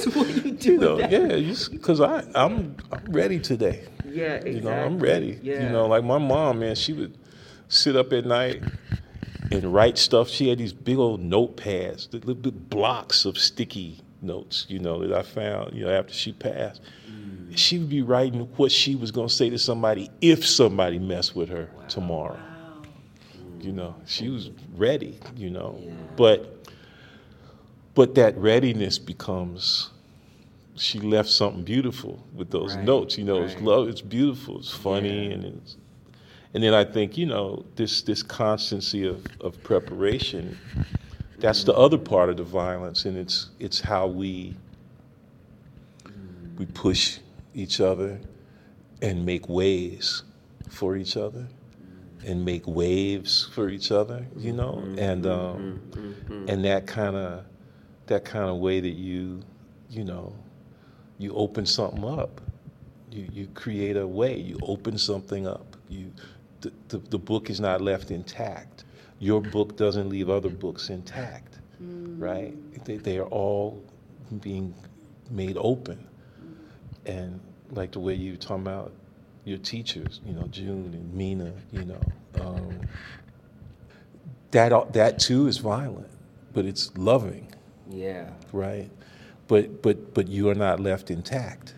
you, you know, yeah, because I I'm I'm ready today. Yeah, exactly. You know, I'm ready. Yeah. You know, like my mom, man, she would sit up at night and write stuff. She had these big old notepads, the little blocks of sticky notes, you know, that I found, you know, after she passed. Mm. She would be writing what she was going to say to somebody if somebody messed with her wow. tomorrow. Wow. You know, she was ready, you know. Yeah. But but that readiness becomes she left something beautiful with those Right, notes. You know, it's love. It's beautiful. It's funny, Yeah. and it's, and then I think you know this this constancy of, of preparation. That's the other part of the violence, and it's it's how we we push each other and make ways for each other and make waves for each other. You know, mm-hmm, mm-hmm, and um, mm-hmm, and that kind of that kind of way that you you know you open something up. You you create a way. You open something up. You the, the, the book is not left intact. Your book doesn't leave other books intact right? They, they are all being made open. And like the way you were talking about your teachers you know june and Meena you know um, that that too is violent but it's loving. Yeah. right? But but but you are not left intact,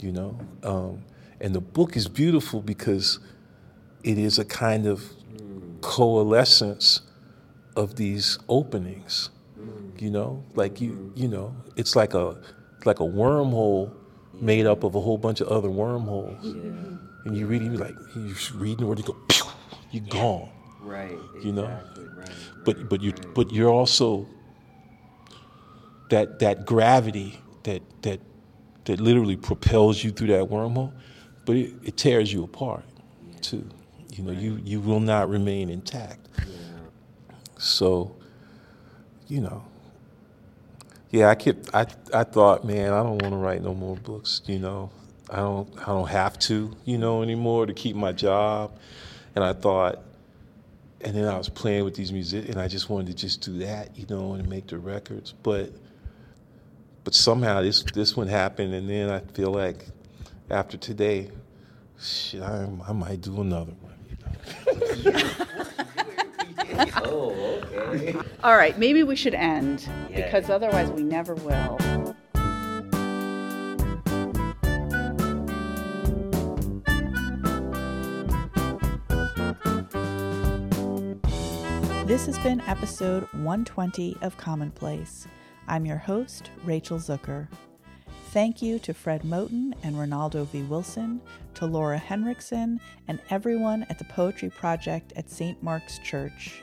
you know. Um, and the book is beautiful because it is a kind of mm. coalescence of these openings, mm. you know. Like you mm-hmm. you know, it's like a like a wormhole made up of a whole bunch of other wormholes. And you read you're like you're reading the word, you go, pew, you're gone. Right. You know? exactly, Right. But but you right. but you're also that that gravity that that that literally propels you through that wormhole, but it, it tears you apart too. You know, you you will not remain intact. So, you know, yeah, I kept I I thought, man, I don't want to write no more books. You know, I don't I don't have to, you know, anymore to keep my job. And I thought, and then I was playing with these music, and I just wanted to just do that, you know, and make the records. But but somehow this this one happened, and then I feel like after today, shit, I, I might do another one. You know? [laughs] oh, okay. All right, maybe we should end Yeah. because otherwise we never will. This has been episode 120 of Commonplace. I'm your host, Rachel Zucker. Thank you to Fred Moten and Ronaldo V. Wilson, to Laura Henriksen, and everyone at the Poetry Project at St. Mark's Church.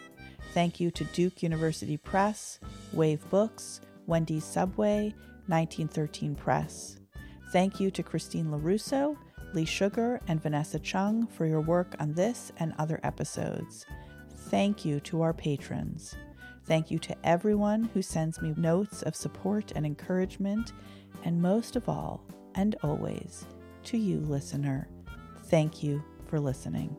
Thank you to Duke University Press, Wave Books, Wendy's Subway, 1913 Press. Thank you to Christine LaRusso, Lee Sugar, and Vanessa Chung for your work on this and other episodes. Thank you to our patrons. Thank you to everyone who sends me notes of support and encouragement. And most of all, and always, to you, listener, thank you for listening.